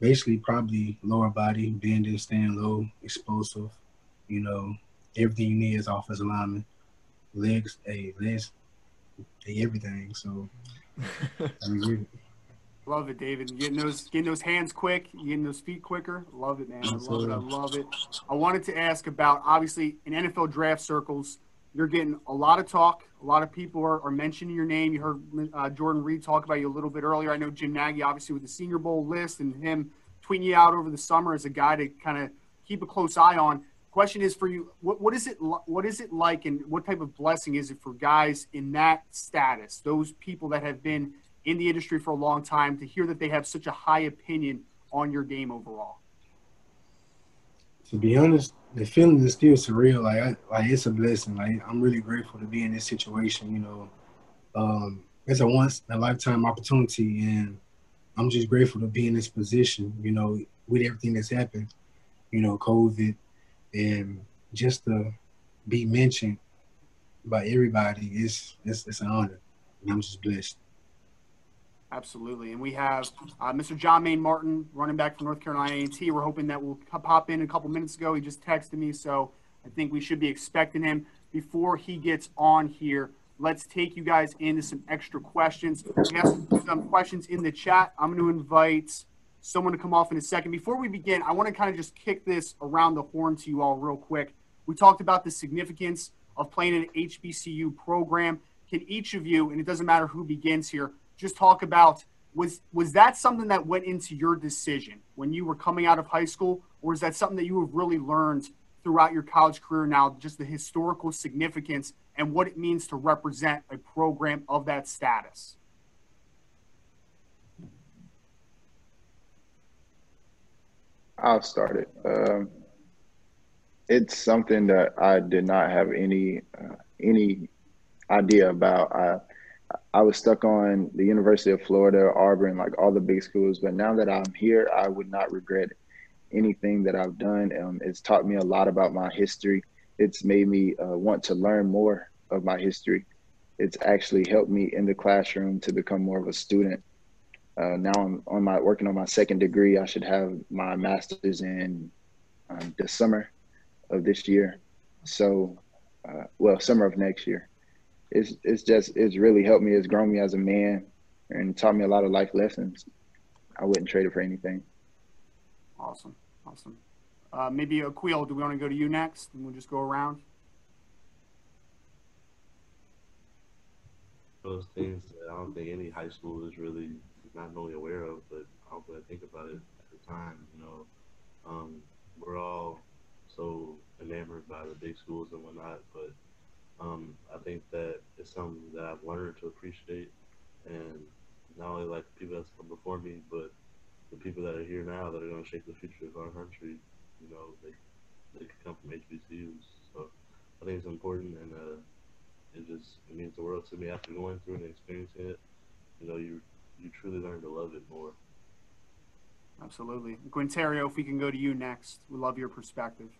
basically probably lower body, bending, staying low, explosive. You know, everything you need is offensive lineman. Legs, hey, legs, hey, everything. So, Love it, David. Getting those, getting those hands quick, getting those feet quicker. Love it, man. I love it. I love it. I wanted to ask about obviously in NFL draft circles, you're getting a lot of talk. A lot of people are, are mentioning your name. You heard uh, Jordan Reid talk about you a little bit earlier. I know Jim Nagy, obviously, with the Senior Bowl list and him tweeting you out over the summer as a guy to kind of keep a close eye on. Question is for you: what, what is it? What is it like, and what type of blessing is it for guys in that status? Those people that have been in the industry for a long time to hear that they have such a high opinion on your game overall. To be honest, the feeling is still surreal. Like, I, like it's a blessing. Like, I'm really grateful to be in this situation. You know, um, it's a once in a lifetime opportunity, and I'm just grateful to be in this position, you know, with everything that's happened, you know, COVID, and just to be mentioned by everybody is it's, it's an honor. And I'm just blessed. Absolutely, and we have uh, Mr. Jah-Maine Martin, running back from North Carolina A&T. We're hoping that will pop in a couple minutes ago. He just texted me, so I think we should be expecting him before he gets on here let's take you guys into some extra questions. We have some questions in the chat. I'm going to invite someone to come off in a second. Before we begin, I want to kind of just kick this around the horn to you all real quick. We talked about the significance of playing an HBCU program. Can each of you, and it doesn't matter who begins here, just talk about was was that something that went into your decision when you were coming out of high school, or is that something that you have really learned throughout your college career now, just the historical significance and what it means to represent a program of that status? I'll start it. Um, it's something that I did not have any uh, any idea about. I I was stuck on the University of Florida, Auburn, like all the big schools. But now that I'm here, I would not regret anything that I've done. Um, it's taught me a lot about my history. It's made me uh, want to learn more of my history. It's actually helped me in the classroom to become more of a student. Uh, now I'm on my working on my second degree. I should have my master's in um, the summer of this year. So, uh, well, summer of next year. It's it's just it's really helped me. It's grown me as a man and taught me a lot of life lessons. I wouldn't trade it for anything. Awesome, awesome. Uh, maybe Aqeel, do we want to go to you next, and we'll just go around? those things that I don't think any high school is really not only aware of, but how could I think about it at the time? You know, um, we're all so enamored by the big schools and whatnot, but um, I think that it's something that I've learned to appreciate, and not only like the people that's come before me, but the people that are here now that are going to shape the future of our country. You know, they they come from HBCUs, so I think it's important and. Uh, it just it means the world to me after going through and experiencing it. You know, you you truly learn to love it more. Absolutely, Qwynnterrio. If we can go to you next, we love your perspective.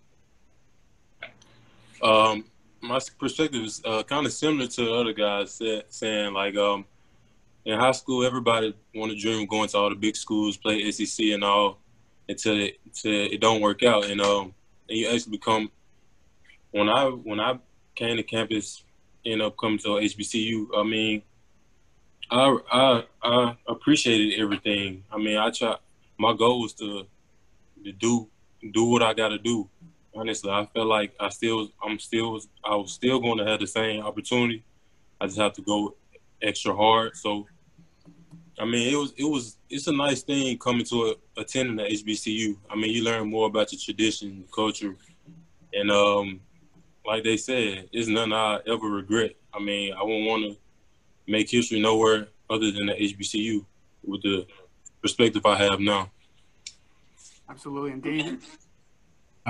Um, my perspective is uh, kind of similar to the other guys saying like um, in high school everybody want to dream of going to all the big schools, play SEC and all, until it, until it don't work out, and um, and you actually become when I when I came to campus, ended up coming to HBCU. I mean, I I I appreciated everything. I mean, I try. My goal was to to do do what I got to do. Honestly, I felt like I still I'm still I was still going to have the same opportunity. I just have to go extra hard. So, I mean, it was it was it's a nice thing coming to a, attending the HBCU. I mean, you learn more about your tradition, culture, and um, like they said, it's nothing I ever regret. I mean, I won't want to make history nowhere other than the HBCU with the perspective I have now. Absolutely. David?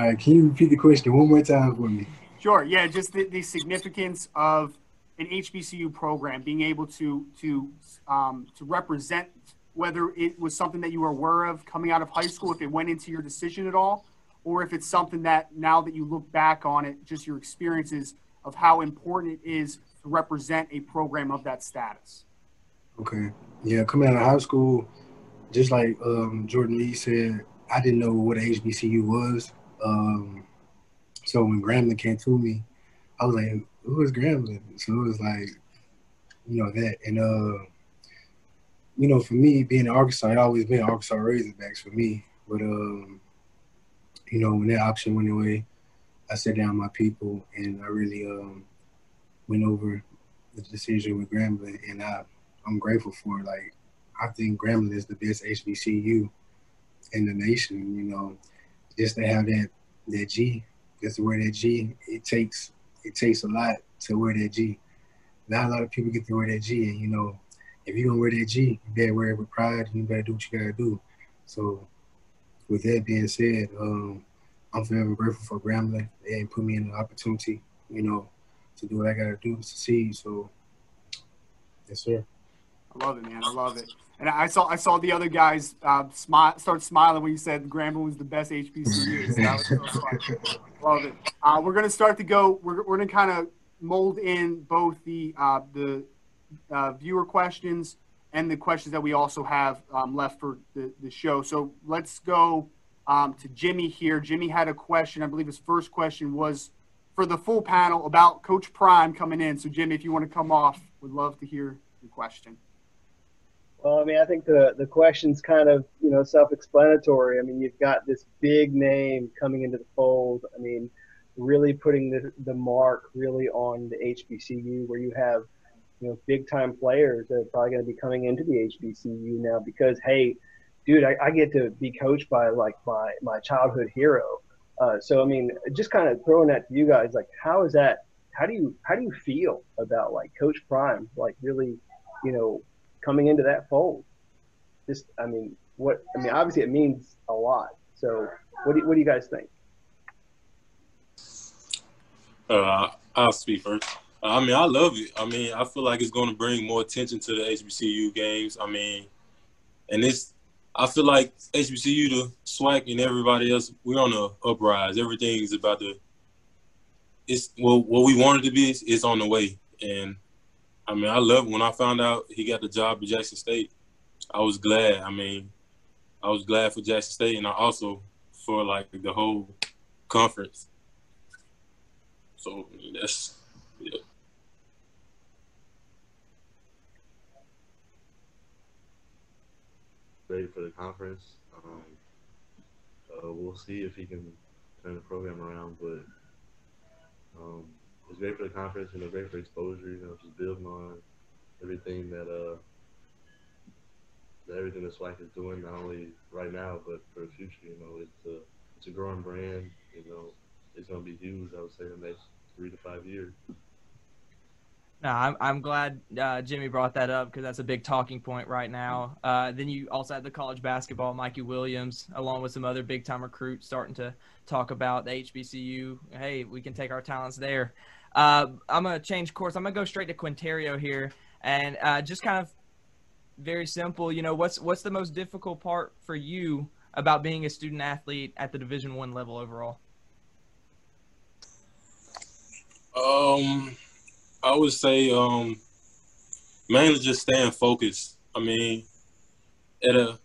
All right, can you repeat the question one more time for me? Sure. Yeah, just the, the significance of an HBCU program being able to to um, to represent whether it was something that you were aware of coming out of high school, if it went into your decision at all, or if it's something that now that you look back on it, just your experiences of how important it is to represent a program of that status. Okay. Yeah, coming out of high school, just like um, Jordan Lee said, I didn't know what a HBCU was. Um, so when Grambling came to me, I was like, who is Grambling? So it was like, you know, that. And, uh, you know, for me, being in Arkansas, it always been Arkansas Razorbacks for me. But, um, you know, when that option went away, I sat down my people and I really um, went over the decision with Grambling. And I, I'm grateful for it. Like, I think Grambling is the best HBCU in the nation. You know, just to have that that G, just to wear that G, it takes it takes a lot to wear that G. Not a lot of people get to wear that G, and you know, if you're gonna wear that G, you better wear it with pride. And you better do what you gotta do. So, with that being said, um, I'm forever grateful for Grambling. They put me in the opportunity, you know, to do what I gotta do to succeed. So, yes, sir. I love it, man. I love it. And I saw I saw the other guys uh, smile, start smiling when you said Grambling was the best HBCU. So Love it. Uh, we're gonna start to go. We're, we're gonna kind of mold in both the uh, the uh, viewer questions and the questions that we also have um, left for the, the show. So let's go um, to Jimmy here. Jimmy had a question. I believe his first question was for the full panel about Coach Prime coming in. So Jimmy, if you want to come off, would love to hear your question. Well, I mean, I think the the question's kind of you know self-explanatory. I mean, you've got this big name coming into the fold. I mean, really putting the the mark really on the HBCU, where you have you know big time players that are probably going to be coming into the HBCU now because hey, dude, I, I get to be coached by like my my childhood hero. Uh, so I mean, just kind of throwing that to you guys, like, how is that? How do you how do you feel about like Coach Prime, like really, you know, coming into that fold. Just, I mean, what? I mean, obviously it means a lot. So, what do what do you guys think? Uh, I'll speak first. I mean, I love it. I mean, I feel like it's going to bring more attention to the HBCU games. I mean, and it's, I feel like HBCU, the SWAC, and everybody else, we're on the uprise. Everything's about the, it's well, what we wanted to be is on the way. And I mean, I love when I found out he got the job at Jackson State. I was glad. I mean, I was glad for Jackson State, and I also for like the whole conference. So that's yeah. Ready for the conference. Um, uh, we'll see if he can turn the program around, but um, it's great for the conference, you know, great for exposure, you know, just building on everything that uh that everything that SWAC is doing, not only right now but for the future. You know, it's a it's a growing brand. You know, it's gonna be huge. I would say in the next three to five years. No, I'm, I'm glad uh, Jimmy brought that up because that's a big talking point right now. Uh, then you also had the college basketball, Mikey Williams, along with some other big time recruits starting to talk about the HBCU. Hey, we can take our talents there. Uh, I'm gonna change course. I'm gonna go straight to Qwynnterrio here, and uh, just kind of very simple. You know, what's what's the most difficult part for you about being a student athlete at the Division One level overall? Um, I would say um, mainly just staying focused. I mean, at a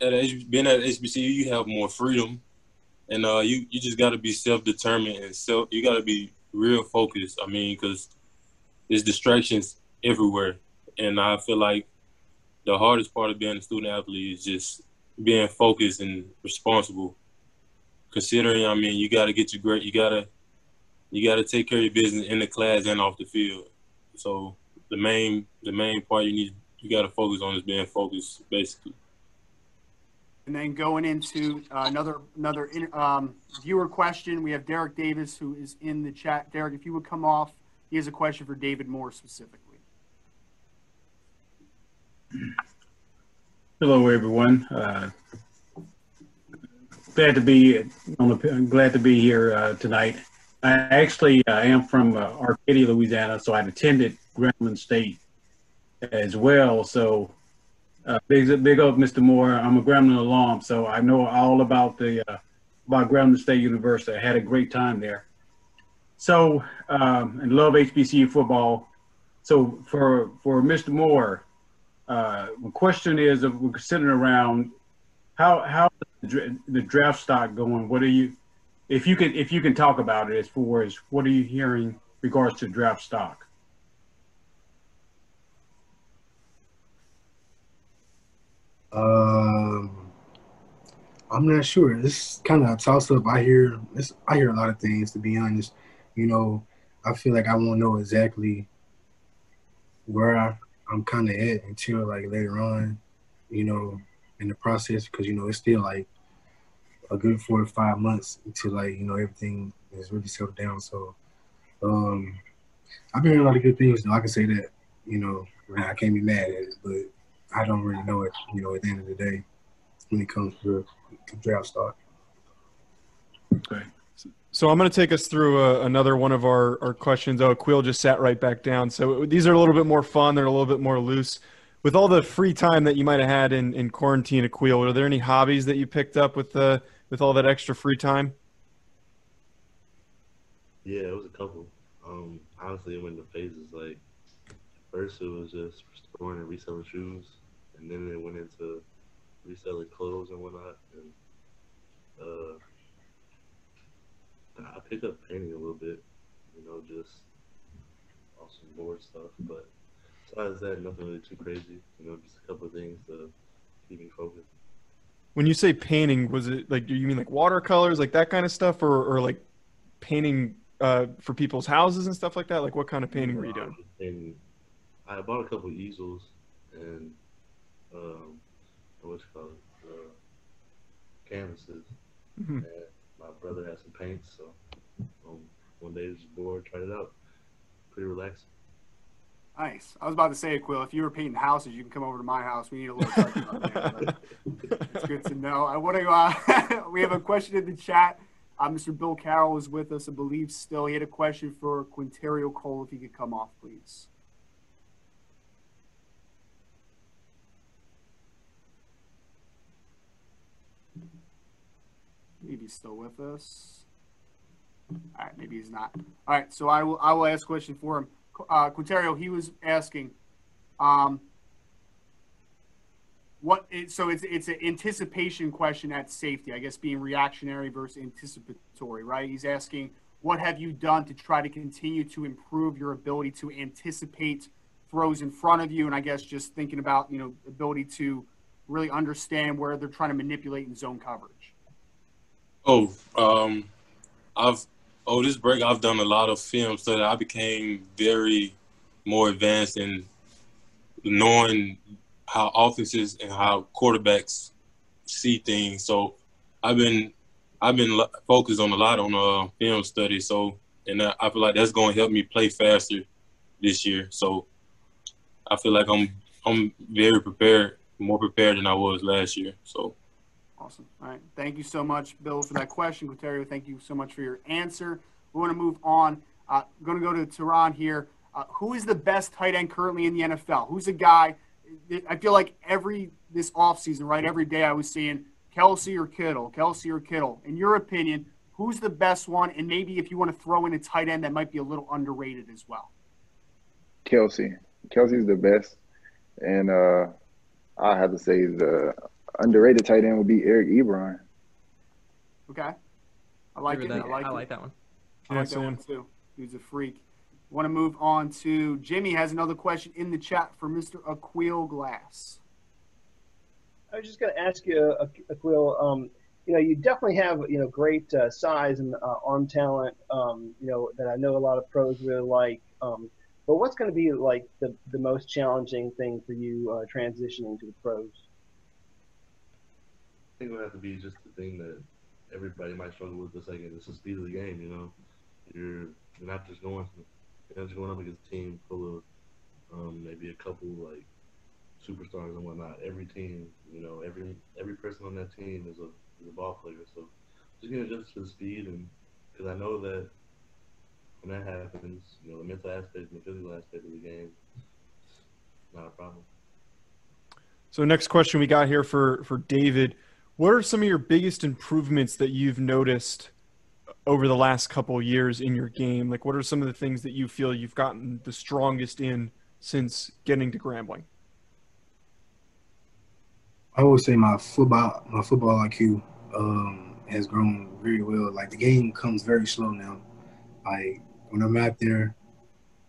at a, being at HBCU, you have more freedom, and uh, you you just got to be self determined and self. You got to be real focus. I mean, because there's distractions everywhere, and I feel like the hardest part of being a student athlete is just being focused and responsible. Considering, I mean, you got to get your great, you gotta, you gotta take care of your business in the class and off the field. So the main, the main part you need, you got to focus on is being focused, basically. And then going into uh, another another in, um, viewer question, we have Derek Davis who is in the chat. Derek, if you would come off, he has a question for David Moore specifically. Hello, everyone. Uh, glad to be on the, glad to be here uh, tonight. I actually uh, am from uh, Arcadia, Louisiana, so I attended Grambling State as well. So uh, big big up, Mr. Moore. I'm a Grambling alum, so I know all about the uh, about Grambling State University. I had a great time there. So um, and love HBCU football. So for for Mr. Moore, uh, the question is, if we're sitting around, how how the draft stock going? What are you, if you can if you can talk about it as far as what are you hearing regards to draft stock? Um, I'm not sure. It's kind of a toss up. I hear this. I hear a lot of things. To be honest, you know, I feel like I won't know exactly where I, I'm kind of at until like later on, you know, in the process because you know it's still like a good four to five months until like you know everything is really settled down. So, um, I've been hearing a lot of good things. Though I can say that, you know, I can't be mad at it, but I don't really know it, you know, at the end of the day when it comes to the draft stock. Okay. So I'm going to take us through a, uh, another one of our, our questions. Oh, Quill just sat right back down. So these are a little bit more fun. They're a little bit more loose. With all the free time that you might have had in, in quarantine, Quill, are there any hobbies that you picked up with the with all that extra free time? Yeah, it was a couple. Um, honestly, it went in phases. Like first, it was just restoring and reselling shoes and then it went into reselling clothes and whatnot. And uh, I picked up painting a little bit, you know, just off some board stuff. But besides that, nothing really too crazy. You know, just a couple of things to keep me focused. When you say painting, was it like do you mean like watercolors, like that kind of stuff, or or like painting uh, for people's houses and stuff like that? Like what kind of painting were you doing? And I bought a couple easels and um, what you call uh, canvases. Mm-hmm. And my brother had some paints, so um, one day I was bored, tried it out. Pretty relaxing. Nice. I was about to say, Quill, if you were painting houses, you can come over to my house. We need a little there. It's good to know. I want to. Uh, we have a question in the chat. Uh, Mr. Bill Carroll is with us, I believe. Still, he had a question for Qwynnterrio Cole. If he could come off, please. Maybe he's still with us. All right, maybe he's not. All right, so I will I will ask a question for him. Uh, Qwynnterrio, he was asking, um, what? so it's it's an anticipation question at safety, I guess, being reactionary versus anticipatory, right? He's asking, what have you done to try to continue to improve your ability to anticipate throws in front of you, and I guess just thinking about you know ability to really understand where they're trying to manipulate in zone coverage. Oh, um, I've oh this break I've done a lot of film study. I became very more advanced in knowing how offenses and how quarterbacks see things. So I've been I've been focused on a lot on uh, film study. So and I feel like that's going to help me play faster this year. So I feel like I'm I'm very prepared, more prepared than I was last year. So Awesome. All right. Thank you so much, Bill, for that question. Qwynnterrio, thank you so much for your answer. We want to move on. Uh, going to go to Taron here. Uh, who is the best tight end currently in the NFL? Who's a guy? I feel like every this offseason, right? Every day I was seeing Kelce or Kittle, Kelce or Kittle. In your opinion, who's the best one? And maybe if you want to throw in a tight end that might be a little underrated as well. Kelce. Kelce's the best. And uh, I have to say the underrated tight end would be Eric Ebron. Okay. I like it. I like, I like that one. I like that one too. Dude's a freak. Want to move on to Jimmy has another question in the chat for Mr. Aqeel Glass. I was just going to ask you, Aqeel. Um, you know, you definitely have you know great uh, size and uh, arm talent. Um, you know that I know a lot of pros really like. Um, but what's going to be like the the most challenging thing for you uh, transitioning to the pros? Think it would have to be just the thing that everybody might struggle with. The second, it's the speed of the game. You know, you're you're not just going you're not just going up against a team full of um, maybe a couple like superstars and whatnot. Every team, you know, every every person on that team is a is a ball player. So just getting adjusted to the speed, and because I know that when that happens, you know, the mental aspect and the physical aspect of the game, not a problem. So next question we got here for for David. What are some of your biggest improvements that you've noticed over the last couple years in your game? Like, what are some of the things that you feel you've gotten the strongest in since getting to Grambling? I would say my football my football IQ um, has grown very well. Like the game comes very slow now. Like when I'm out there,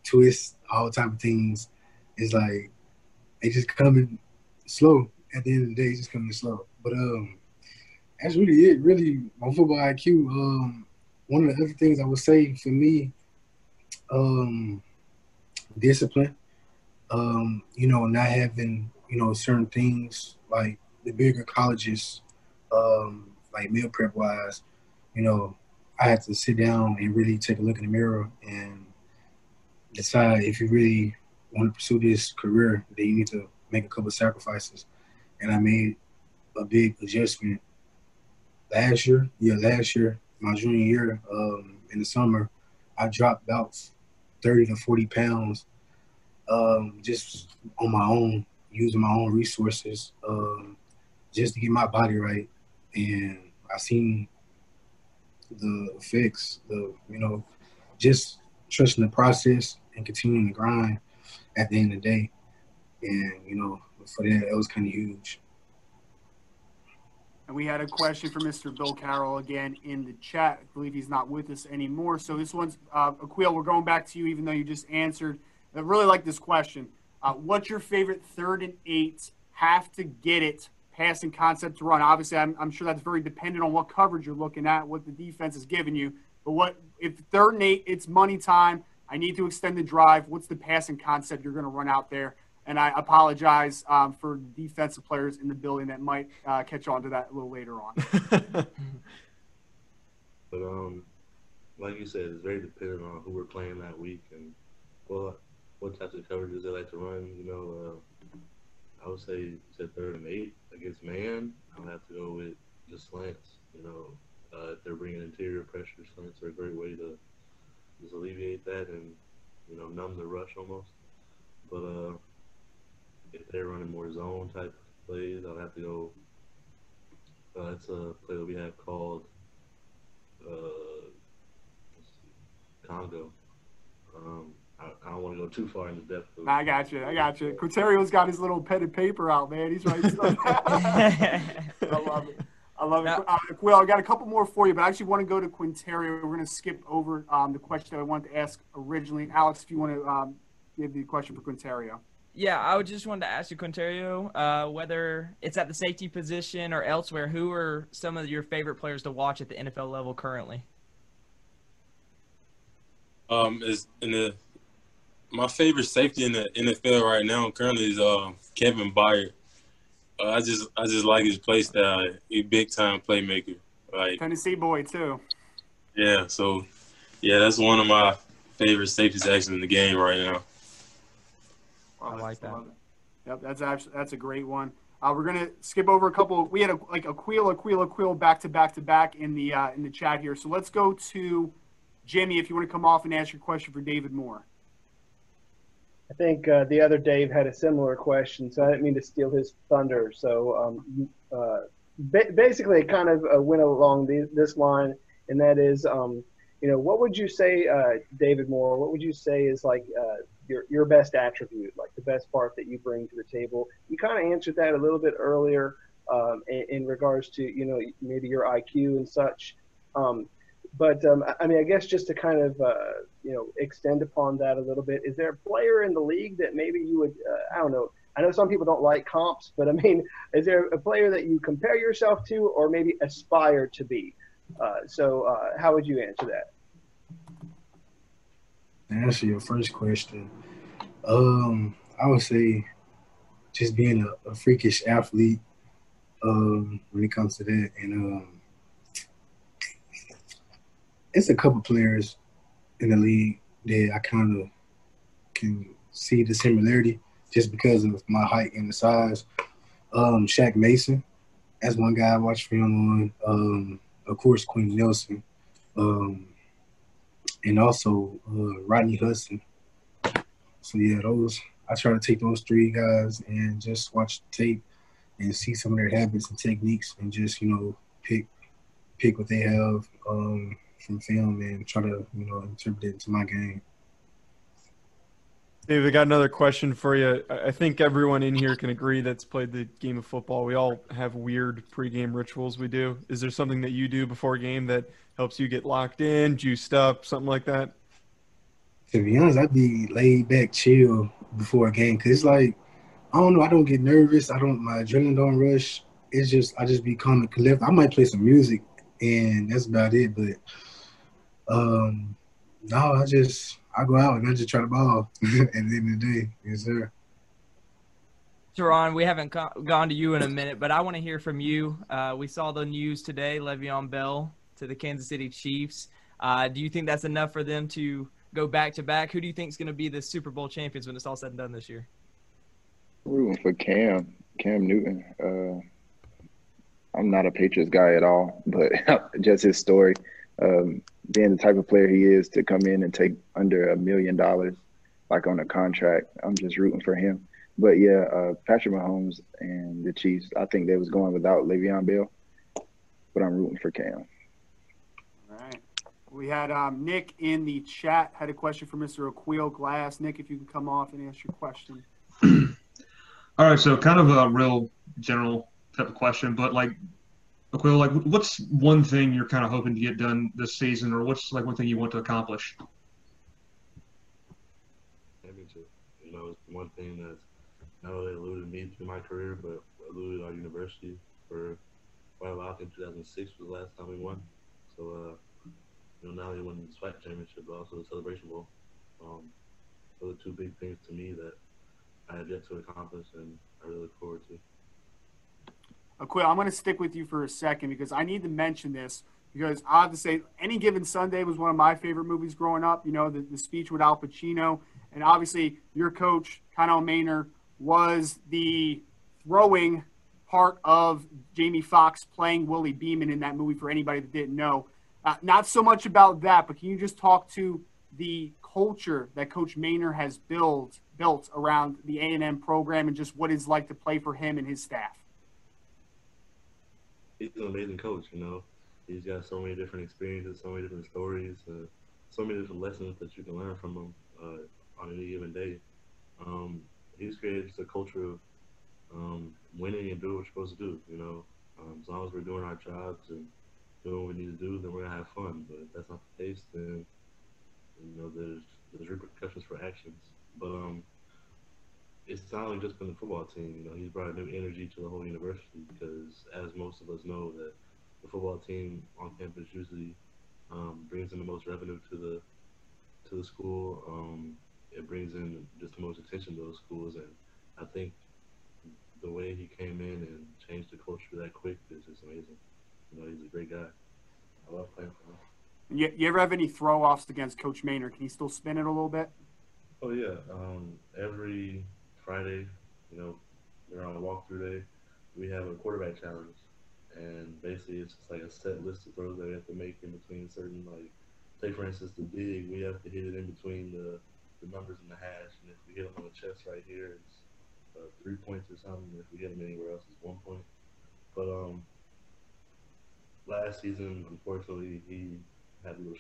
twists, all type of things, it's like they just coming slow. At the end of the day, it's just coming slow. But um, that's really it. Really, my football IQ. Um, one of the other things I would say for me, um, discipline. Um, you know, not having you know certain things like the bigger colleges, um, like meal prep wise, you know, I had to sit down and really take a look in the mirror and decide if you really want to pursue this career, then you need to make a couple of sacrifices. And I made a big adjustment last year. Yeah, last year, my junior year, um, in the summer, I dropped about 30 to 40 pounds um, just on my own, using my own resources um, just to get my body right. And I seen the effects, the, you know, just trusting the process and continuing to grind at the end of the day. And, you know, for that, it was kind of huge. And we had a question for Mr. Bill Carroll again in the chat. I believe he's not with us anymore. So this one's, uh, Aqeel, we're going back to you, even though you just answered. I really like this question. Uh, what's your favorite third and eight? Have to get it passing concept to run. Obviously, I'm, I'm sure that's very dependent on what coverage you're looking at, what the defense is giving you. But what if third and eight, it's money time. I need to extend the drive. What's the passing concept you're going to run out there? And I apologize um, for defensive players in the building that might uh, catch on to that a little later on. but um, like you said, it's very dependent on who we're playing that week and what what types of coverages they like to run. You know, uh, I would say said third and eight against man. I would have to go with just slants. You know, uh, if they're bringing interior pressure, slants are a great way to just alleviate that and you know numb the rush almost. But uh, if they're running more zone type plays, I'll have to go. Uh, it's a play that we have called uh, Congo. Um, I, I, don't want to go too far into depth. I got you. I got you. Qwynnterrio's got his little pen and paper out, man. He's writing stuff. I love it. I love now, it. Uh, well, I got a couple more for you, but I actually want to go to Qwynnterrio. We're going to skip over um, the question that I wanted to ask originally. Alex, if you want to um, give the question for Qwynnterrio. Yeah, I would just wanted to ask you, Qwynnterrio, uh, whether it's at the safety position or elsewhere, who are some of your favorite players to watch at the NFL level currently? Um, is in the my favorite safety in the NFL right now currently is uh, Kevin Byard. Uh, I just I just like his play style. He big time playmaker. Like Tennessee boy too. Yeah, so yeah, that's one of my favorite safeties actually in the game right now. I like that. Yep, that's actually that's a great one. Uh, we're gonna skip over a couple. We had like a, like Aqeel, Aqeel, Aqeel back to back to back in the uh, in the chat here. So let's go to Jimmy if you want to come off and ask your question for David Moore. I think uh, the other Dave had a similar question, so I didn't mean to steal his thunder. So um, uh, ba- basically, it kind of uh, went along the, this line, and that is, um, you know, what would you say, uh, David Moore? What would you say is like uh, your your best attribute, like the best part that you bring to the table? You kind of answered that a little bit earlier um, in, in, regards to you know maybe your IQ and such. Um, but um, I mean, I guess just to kind of uh, you know extend upon that a little bit, is there a player in the league that maybe you would uh, I don't know. I know some people don't like comps, but I mean, is there a player that you compare yourself to, or maybe aspire to be? Uh, so, uh, how would you answer that? To answer your first question, um, I would say just being a, a freakish athlete um, when it comes to that, and um, it's a couple players in the league that I kind of can see the similarity just because of my height and the size. Um, Shaq Mason, that's one guy I watched film on. Um, of course, Quenton Nelson, um, and also uh, Rodney Hudson. So yeah, those I try to take those three guys and just watch tape and see some of their habits and techniques and just you know pick pick what they have um, from film and try to you know interpret it into my game. Dave, I got another question for you. I think everyone in here can agree that's played the game of football. We all have weird pregame rituals we do. Is there something that you do before a game that helps you get locked in, juiced up, something like that? To be honest, I'd be laid back, chill before a game because it's like I don't know. I don't get nervous. I don't. My adrenaline don't rush. It's just I just be calm and collected. I might play some music, and that's about it. But um, no, I just I go out and I just try to ball at the end of the day. Yes, sir. Taron, we haven't co- gone to you in a minute, but I want to hear from you. Uh, we saw the news today, Le'Veon Bell to the Kansas City Chiefs. Uh, do you think that's enough for them to go back to back? Who do you think is going to be the Super Bowl champions when it's all said and done this year? Rooting for Cam, Cam Newton. Uh, I'm not a Patriots guy at all, but just his story, um, being the type of player he is to come in and take under a million dollars, like on a contract, I'm just rooting for him. But yeah, uh, Patrick Mahomes and the Chiefs, I think they was going without Le'Veon Bell, but I'm rooting for Cam. All right. We had um, Nick in the chat had a question for Mr. Aqeel Glass. Nick, if you can come off and ask your question. All right, so kind of a real general type of question, but like, Aqeel, like, what's one thing you're kind of hoping to get done this season, or what's like one thing you want to accomplish? Championship. You know, it's one thing that's not only eluded me through my career, but eluded our university for quite a while. I think 2006 was the last time we won. So, uh, you know, not won the SWAC championship, but also the Celebration Bowl. Um, those are two big things to me that I have yet to accomplish, and I really look forward to. Aqeel, I'm going to stick with you for a second because I need to mention this because I have to say, Any Given Sunday was one of my favorite movies growing up. You know, the, the speech with Al Pacino. And obviously, your coach, Connell Maynor, was the throwing part of Jamie Foxx playing Willie Beamen in that movie for anybody that didn't know. Uh, not so much about that, but can you just talk to the culture that Coach Maynor has built built around the A&M program and just what it's like to play for him and his staff? He's an amazing coach, you know. He's got so many different experiences, so many different stories, uh, so many different lessons that you can learn from him uh, on any given day. Um, he's created just a culture of um, winning and doing what you're supposed to do, you know. Um, as long as we're doing our jobs and doing what we need to do, then we're gonna have fun. But if that's not the case, then you know there's there's repercussions for actions. But um, it's not only just been the football team. You know, he's brought a new energy to the whole university because, as most of us know, that the football team on campus usually um, brings in the most revenue to the to the school. Um, it brings in just the most attention to those schools, and I think the way he came in and changed the culture that quick is just amazing. You know, he's a great guy. I love playing for him. You, you ever have any throw offs against Coach Maynor? Can he still spin it a little bit? Oh yeah. Um, every Friday, you know, we're on a walkthrough day. We have a quarterback challenge, and basically it's just like a set list of throws that we have to make in between certain like, say for instance the dig, we have to hit it in between the the numbers in the hash, and if we hit them on the chest right here, it's uh, three points or something. If we hit them anywhere else, it's one point. But um, last season, unfortunately, he had a little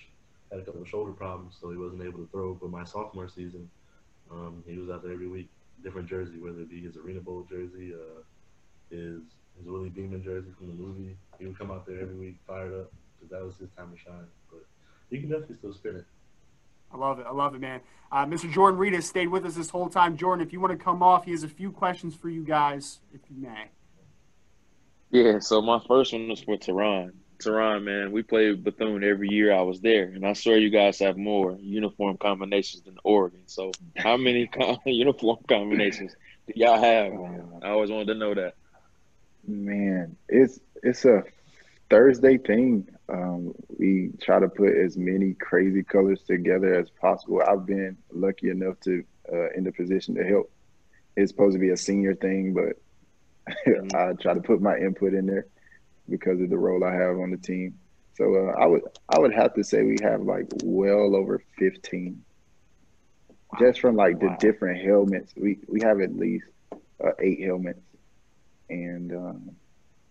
had a couple of shoulder problems, so he wasn't able to throw. But my sophomore season, um, he was out there every week, different jersey, whether it be his Arena Bowl jersey, uh, his his Willie Beamen jersey from the movie. He would come out there every week, fired up, because that was his time to shine. But he can definitely still spin it. I love it. I love it, man. Uh, Mr. Jordan Reid has stayed with us this whole time. Jordan, if you want to come off, he has a few questions for you guys, if you may. Yeah, so my first one was for Taron. Taron, man, we played Bethune every year I was there, and I swear you guys have more uniform combinations than Oregon. So, how many uniform combinations do y'all have? Man? I always wanted to know that. Man, it's it's a Thursday thing. Um, we try to put as many crazy colors together as possible. I've been lucky enough to uh, in the position to help. It's supposed to be a senior thing, but mm-hmm. I try to put my input in there because of the role I have on the team. So uh, I would I would have to say we have like well over fifteen, wow. just from like wow. the different helmets. We we have at least uh, eight helmets, and um,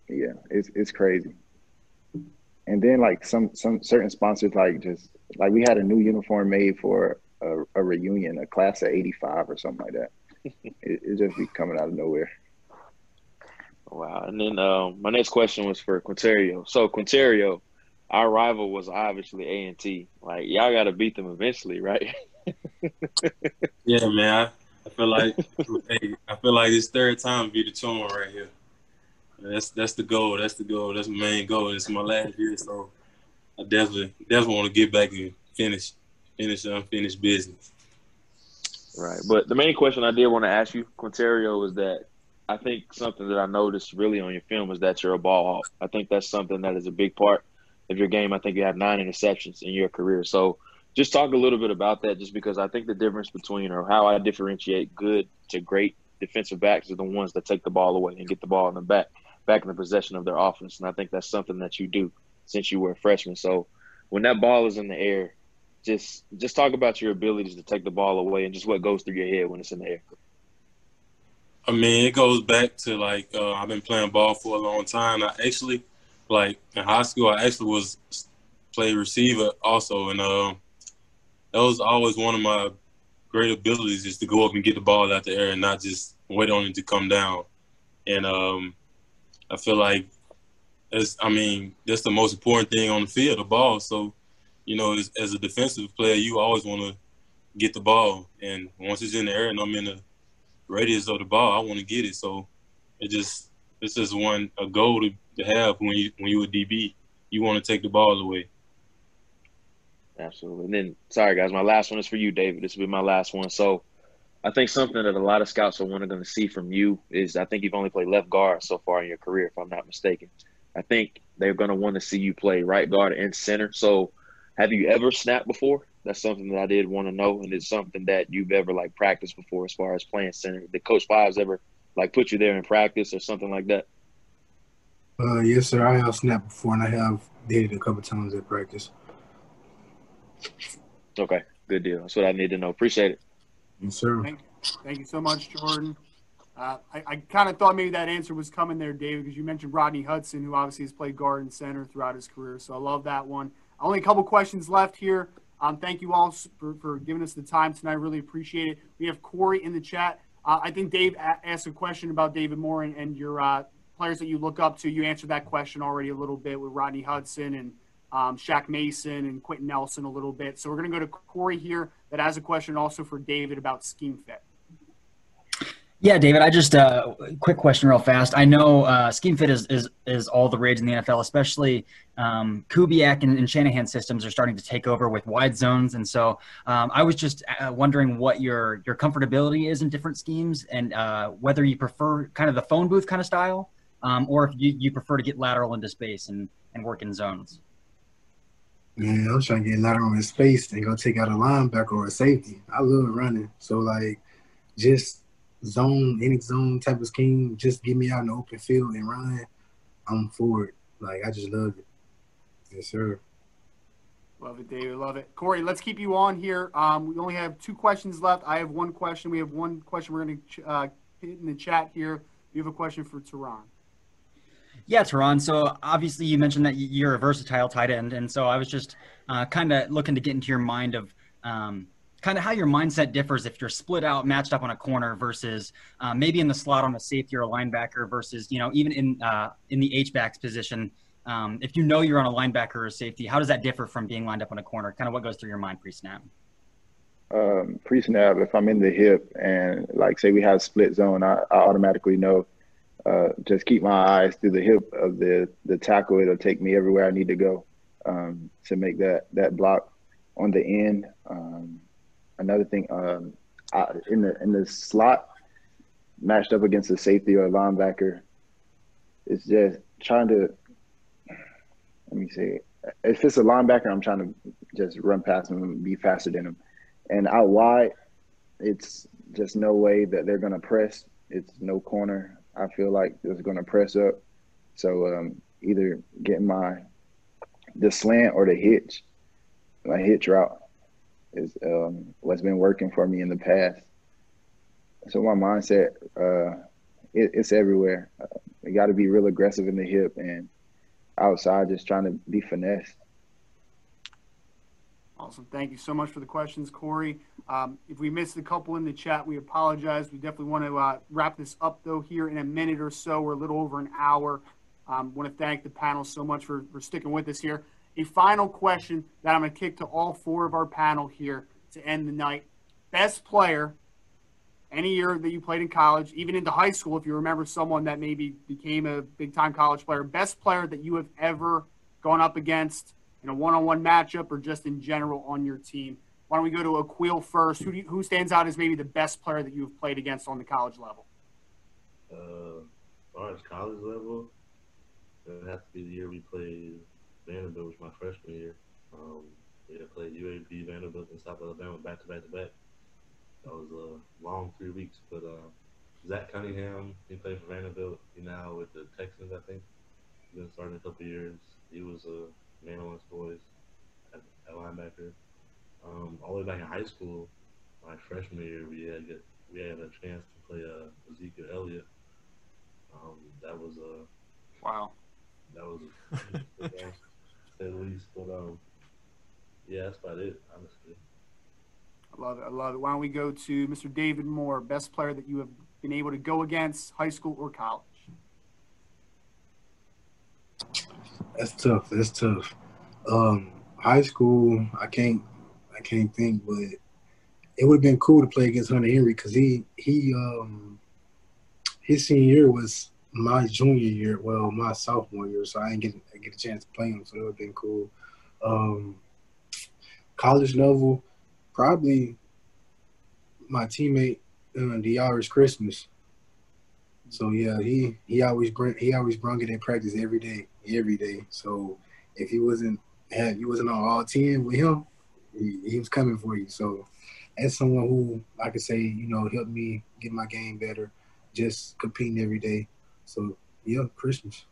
yeah, it's it's crazy. And then like some some certain sponsors like just like we had a new uniform made for a, a reunion, a class of '85 or something like that. it, it just be coming out of nowhere. Wow. And then um, my next question was for Qwynnterrio. So Qwynnterrio, our rival was obviously A and T. Like y'all got to beat them eventually, right? yeah, man. I, I feel like hey, I feel like this third time be the charm right here. That's that's the goal. That's the goal. That's my main goal. It's my last year, so I definitely definitely want to get back and finish finish unfinished business. Right, but the main question I did want to ask you, Qwynnterrio, was that I think something that I noticed really on your film is that you're a ball hawk. I think that's something that is a big part of your game. I think you have nine interceptions in your career. So just talk a little bit about that, just because I think the difference between or how I differentiate good to great defensive backs are the ones that take the ball away and get the ball in the back, back in the possession of their offense. And I think that's something that you do since you were a freshman. So when that ball is in the air, just just talk about your abilities to take the ball away and just what goes through your head when it's in the air. I mean, it goes back to like uh, I've been playing ball for a long time. I actually, like in high school, I actually was play receiver also, and uh, that was always one of my great abilities is to go up and get the ball out the air and not just wait on it to come down. And um, I feel like as I mean, that's the most important thing on the field, the ball. So, you know, as, as a defensive player, you always want to get the ball, and once it's in the air and I'm in the radius of the ball, I want to get it. So it just it's just one a goal to, to have when you when you a DB. You want to take the ball away. Absolutely. And then sorry guys, my last one is for you, David. This will be my last one. So I think something that a lot of scouts are going to see from you is I think you've only played left guard so far in your career, if I'm not mistaken. I think they're going to want to see you play right guard and center. So have you ever snapped before? That's something that I did want to know, and it's something that you've ever like practiced before as far as playing center. Did Coach Fobbs ever like put you there in practice or something like that? Uh, yes, sir. I have snapped before, and I have did it a couple times at practice. Okay, good deal. That's what I need to know. Appreciate it. Yes, sir. Thank, thank you so much, Jordan. Uh, I, I kind of thought maybe that answer was coming there, David, because you mentioned Rodney Hudson, who obviously has played guard and center throughout his career. So I love that one. Only a couple questions left here. Um, thank you all for, for, giving us the time tonight. Really appreciate it. We have Corey in the chat. Uh, I think Dave asked a question about David Moore and, and your uh, players that you look up to. You answered that question already a little bit with Rodney Hudson and um, Shaq Mason and Quenton Nelson a little bit. So we're going to go to Corey here that has a question also for David about scheme fit. Yeah, David. I just uh, quick question, real fast. I know uh, scheme fit is, is is all the rage in the NFL, especially um, Kubiak and, and Shanahan systems are starting to take over with wide zones, and so um, I was just uh, wondering what your your comfortability is in different schemes, and uh, whether you prefer kind of the phone booth kind of style, um, or if you, you prefer to get lateral into space and and work in zones. Man, I'm trying to get lateral in space and go take out a linebacker or a safety. I love running, so like just zone, any zone type of scheme, just get me out in the open field and run, I'm for it. Like I just love it. Yes, sir. Love it, David. Love it. Corey, let's keep you on here. Um, we only have two questions left. I have one question. We have one question we're going to uh, hit in the chat here. You have a question for Taron. Yeah, Taron. So obviously you mentioned that you're a versatile tight end, and so I was just uh, kind of looking to get into your mind of um, kind of how your mindset differs if you're split out, matched up on a corner versus uh, maybe in the slot on a safety or a linebacker versus you know even in uh, in the H backs position. Um, if you know you're on a linebacker or safety, how does that differ from being lined up on a corner? Kind of what goes through your mind pre-snap? Um, pre-snap, if I'm in the hip and like say we have split zone, I, I automatically know. Uh, just keep my eyes through the hip of the the tackle. It'll take me everywhere I need to go um, to make that that block on the end. Um, another thing, um, I, in the in the slot, matched up against a safety or a linebacker, it's just trying to. Let me see. If it's a linebacker, I'm trying to just run past him and be faster than him. And out wide, it's just no way that they're going to press. It's no corner. I feel like it's going to press up. So um, either getting my the slant or the hitch, my hitch route is um, what's been working for me in the past. So my mindset, uh, it, it's everywhere. Uh, you got to be real aggressive in the hip and outside, just trying to be finesse. Awesome. Thank you so much for the questions, Corey. Um, if we missed a couple in the chat, we apologize. We definitely want to uh, wrap this up, though, here in a minute or so. We're a little over an hour. Um, want to thank the panel so much for, for sticking with us here. A final question that I'm going to kick to all four of our panel here to end the night. Best player any year that you played in college, even into high school, if you remember someone that maybe became a big time college player, best player that you have ever gone up against in a one on one matchup or just in general on your team. Why don't we go to Aqeel first? Who, you, who stands out as maybe the best player that you've played against on the college level? Uh, as far as college level, it would have to be the year we played Vanderbilt, was my freshman year. Um, we had played UAB, Vanderbilt, and South Alabama back to back to back. That was a long three weeks. But uh, Zach Cunningham, he played for Vanderbilt. He now with the Texans, I think. He's been starting a couple years. He was a man on his boys at, at linebacker. Um, all the way back in high school, my freshman year, we had get, we had a chance to play uh, Ezekiel Elliott. Um, that was a wow. That was a, to say the least. But um, yeah, that's about it, honestly. I love it. I love it. Why don't we go to Mr. David Moore, best player that you have been able to go against, high school or college? That's tough. That's tough. Um, high school, I can't, I can't think, but it would have been cool to play against Hunter Henry because he, he, um, his senior year was my junior year, well, my sophomore year, so I didn't get, I get a chance to play him, so it would have been cool. Um, college level, probably my teammate, uh, DeArris Christmas. So yeah, he he always bring he always brung it in practice every day, every day. So if he wasn't had he wasn't on all ten with him, he, he was coming for you. So as someone who I could say, you know, helped me get my game better, just competing every day. So yeah, Christmas.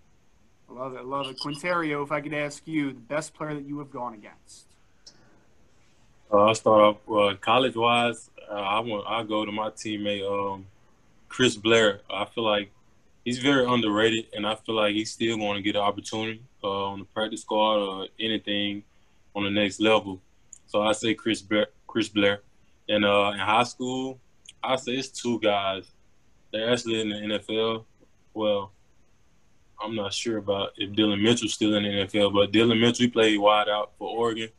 I love it. I love it. Qwynnterrio, if I could ask you, the best player that you have gone against. Uh, I'll start off uh, college wise. Uh, I want I go to my teammate um, Chris Blair. I feel like he's very underrated, and I feel like he's still going to get an opportunity uh, on the practice squad or anything on the next level. So I say Chris Blair. Chris Blair. And uh, in high school, I say it's two guys. They're actually in the NFL. Well, I'm not sure about if Dillon Mitchell's still in the NFL, but Dillon Mitchell played wide out for Oregon,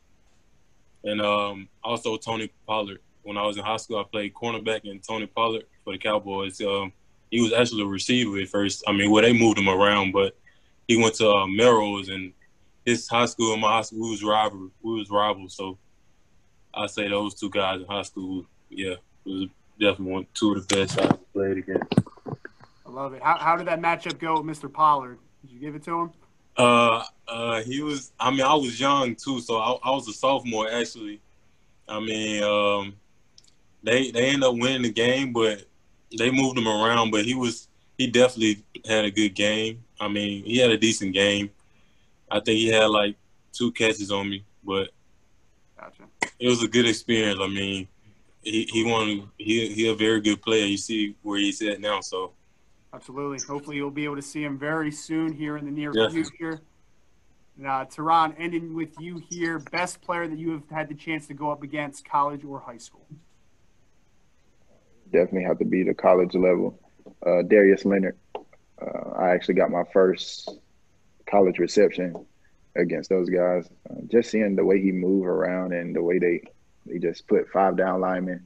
and um, also Tony Pollard. When I was in high school, I played cornerback, and Tony Pollard for the Cowboys. Um, he was actually a receiver at first. I mean, well, they moved him around, but he went to uh, and his high school and my high school was rival. We was rivals, so I say those two guys in high school, yeah, was definitely one two of the best I played against. Love it. How, how did that matchup go with Mr. Pollard? Did you give it to him? Uh, uh, he was. I mean, I was young too, so I, I was a sophomore actually. I mean, um, they they ended up winning the game, but they moved him around. But he was he definitely had a good game. I mean, he had a decent game. I think he had like two catches on me, but gotcha. it was a good experience. I mean, he he won. He he a very good player. You see where he's at now, so. Absolutely. Hopefully, you'll be able to see him very soon here in the near Yes. future. Uh, Taron, ending with you here. Best player that you have had the chance to go up against, college or high school? definitely have to be the college level. Uh, Darius Leonard. Uh, I actually got my first college reception against those guys. Uh, just seeing the way he move around and the way they they just put five down linemen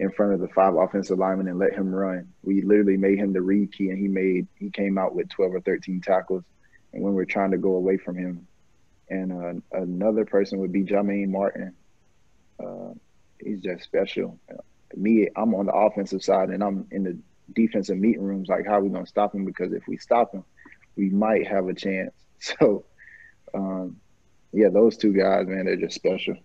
in front of the five offensive linemen and let him run. We literally made him the read key, and he made he came out with 12 or 13 tackles. And when we're trying to go away from him, and uh, another person would be Jah-Maine Martin. Uh, he's just special. Me, I'm on the offensive side, and I'm in the defensive meeting rooms. Like, how are we gonna stop him? Because if we stop him, we might have a chance. So, um, yeah, those two guys, man, they're just special.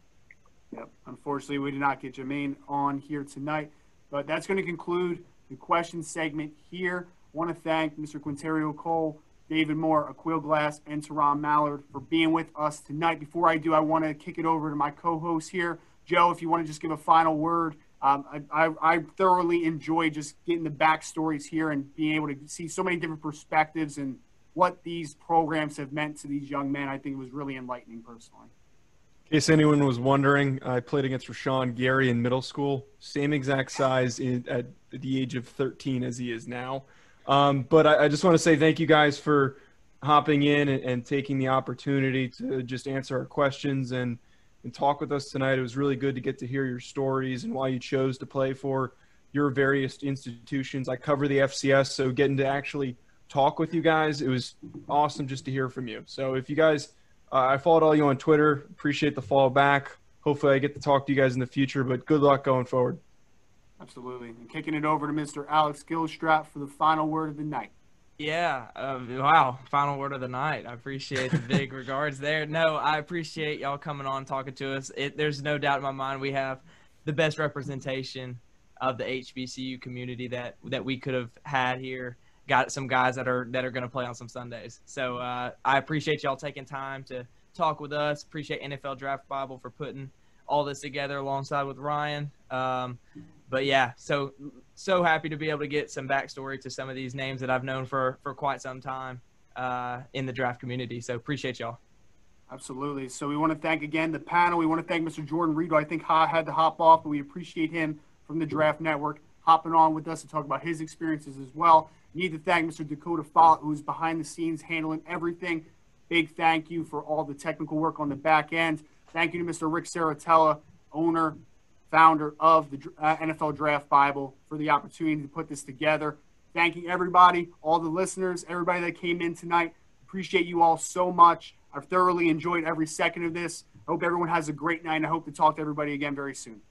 Yep. Unfortunately, we did not get Jah-Maine on here tonight, but that's going to conclude the question segment here. I want to thank Mr. Qwynnterrio Cole, David Moore, Aqeel Glass, and Taron Mallard for being with us tonight. Before I do, I want to kick it over to my co-host here, Joe. If you want to just give a final word, um, I, I, I thoroughly enjoy just getting the backstories here and being able to see so many different perspectives and what these programs have meant to these young men. I think it was really enlightening personally. In case anyone was wondering, I played against Rashan Gary in middle school, same exact size in, at the age of 13 as he is now. Um, but I, I, just want to say thank you guys for hopping in and, and, taking the opportunity to just answer our questions and, and talk with us tonight. It was really good to get to hear your stories and why you chose to play for your various institutions. I cover the FCS, so getting to actually talk with you guys, it was awesome just to hear from you. So if you guys – uh, I followed all you on Twitter. Appreciate the follow back. Hopefully, I get to talk to you guys in the future. But good luck going forward. Absolutely. And kicking it over to Mr. Alex Gilstrap for the final word of the night. Yeah. Uh, wow. Final word of the night. I appreciate the big regards there. No, I appreciate y'all coming on talking to us. It, there's no doubt in my mind we have the best representation of the HBCU community that that we could have had here got some guys that are that are going to play on some Sundays. So uh, I appreciate y'all taking time to talk with us. Appreciate NFL Draft Bible for putting all this together alongside with Ryan. Um, but yeah, so so happy to be able to get some backstory to some of these names that I've known for for quite some time uh, in the draft community. So appreciate y'all. Absolutely. So we want to thank again the panel. We want to thank Mr. Jordan Reid. I think I had to hop off, but we appreciate him from the Draft Network hopping on with us to talk about his experiences as well. Need to thank Mr. Dakota Follett, who's behind the scenes handling everything. Big thank you for all the technical work on the back end. Thank you to Mr. Rick Serritella, owner, founder of the uh, NFL Draft Bible, for the opportunity to put this together. Thanking everybody, all the listeners, everybody that came in tonight. Appreciate you all so much. I've thoroughly enjoyed every second of this. I hope everyone has a great night, I hope to talk to everybody again very soon.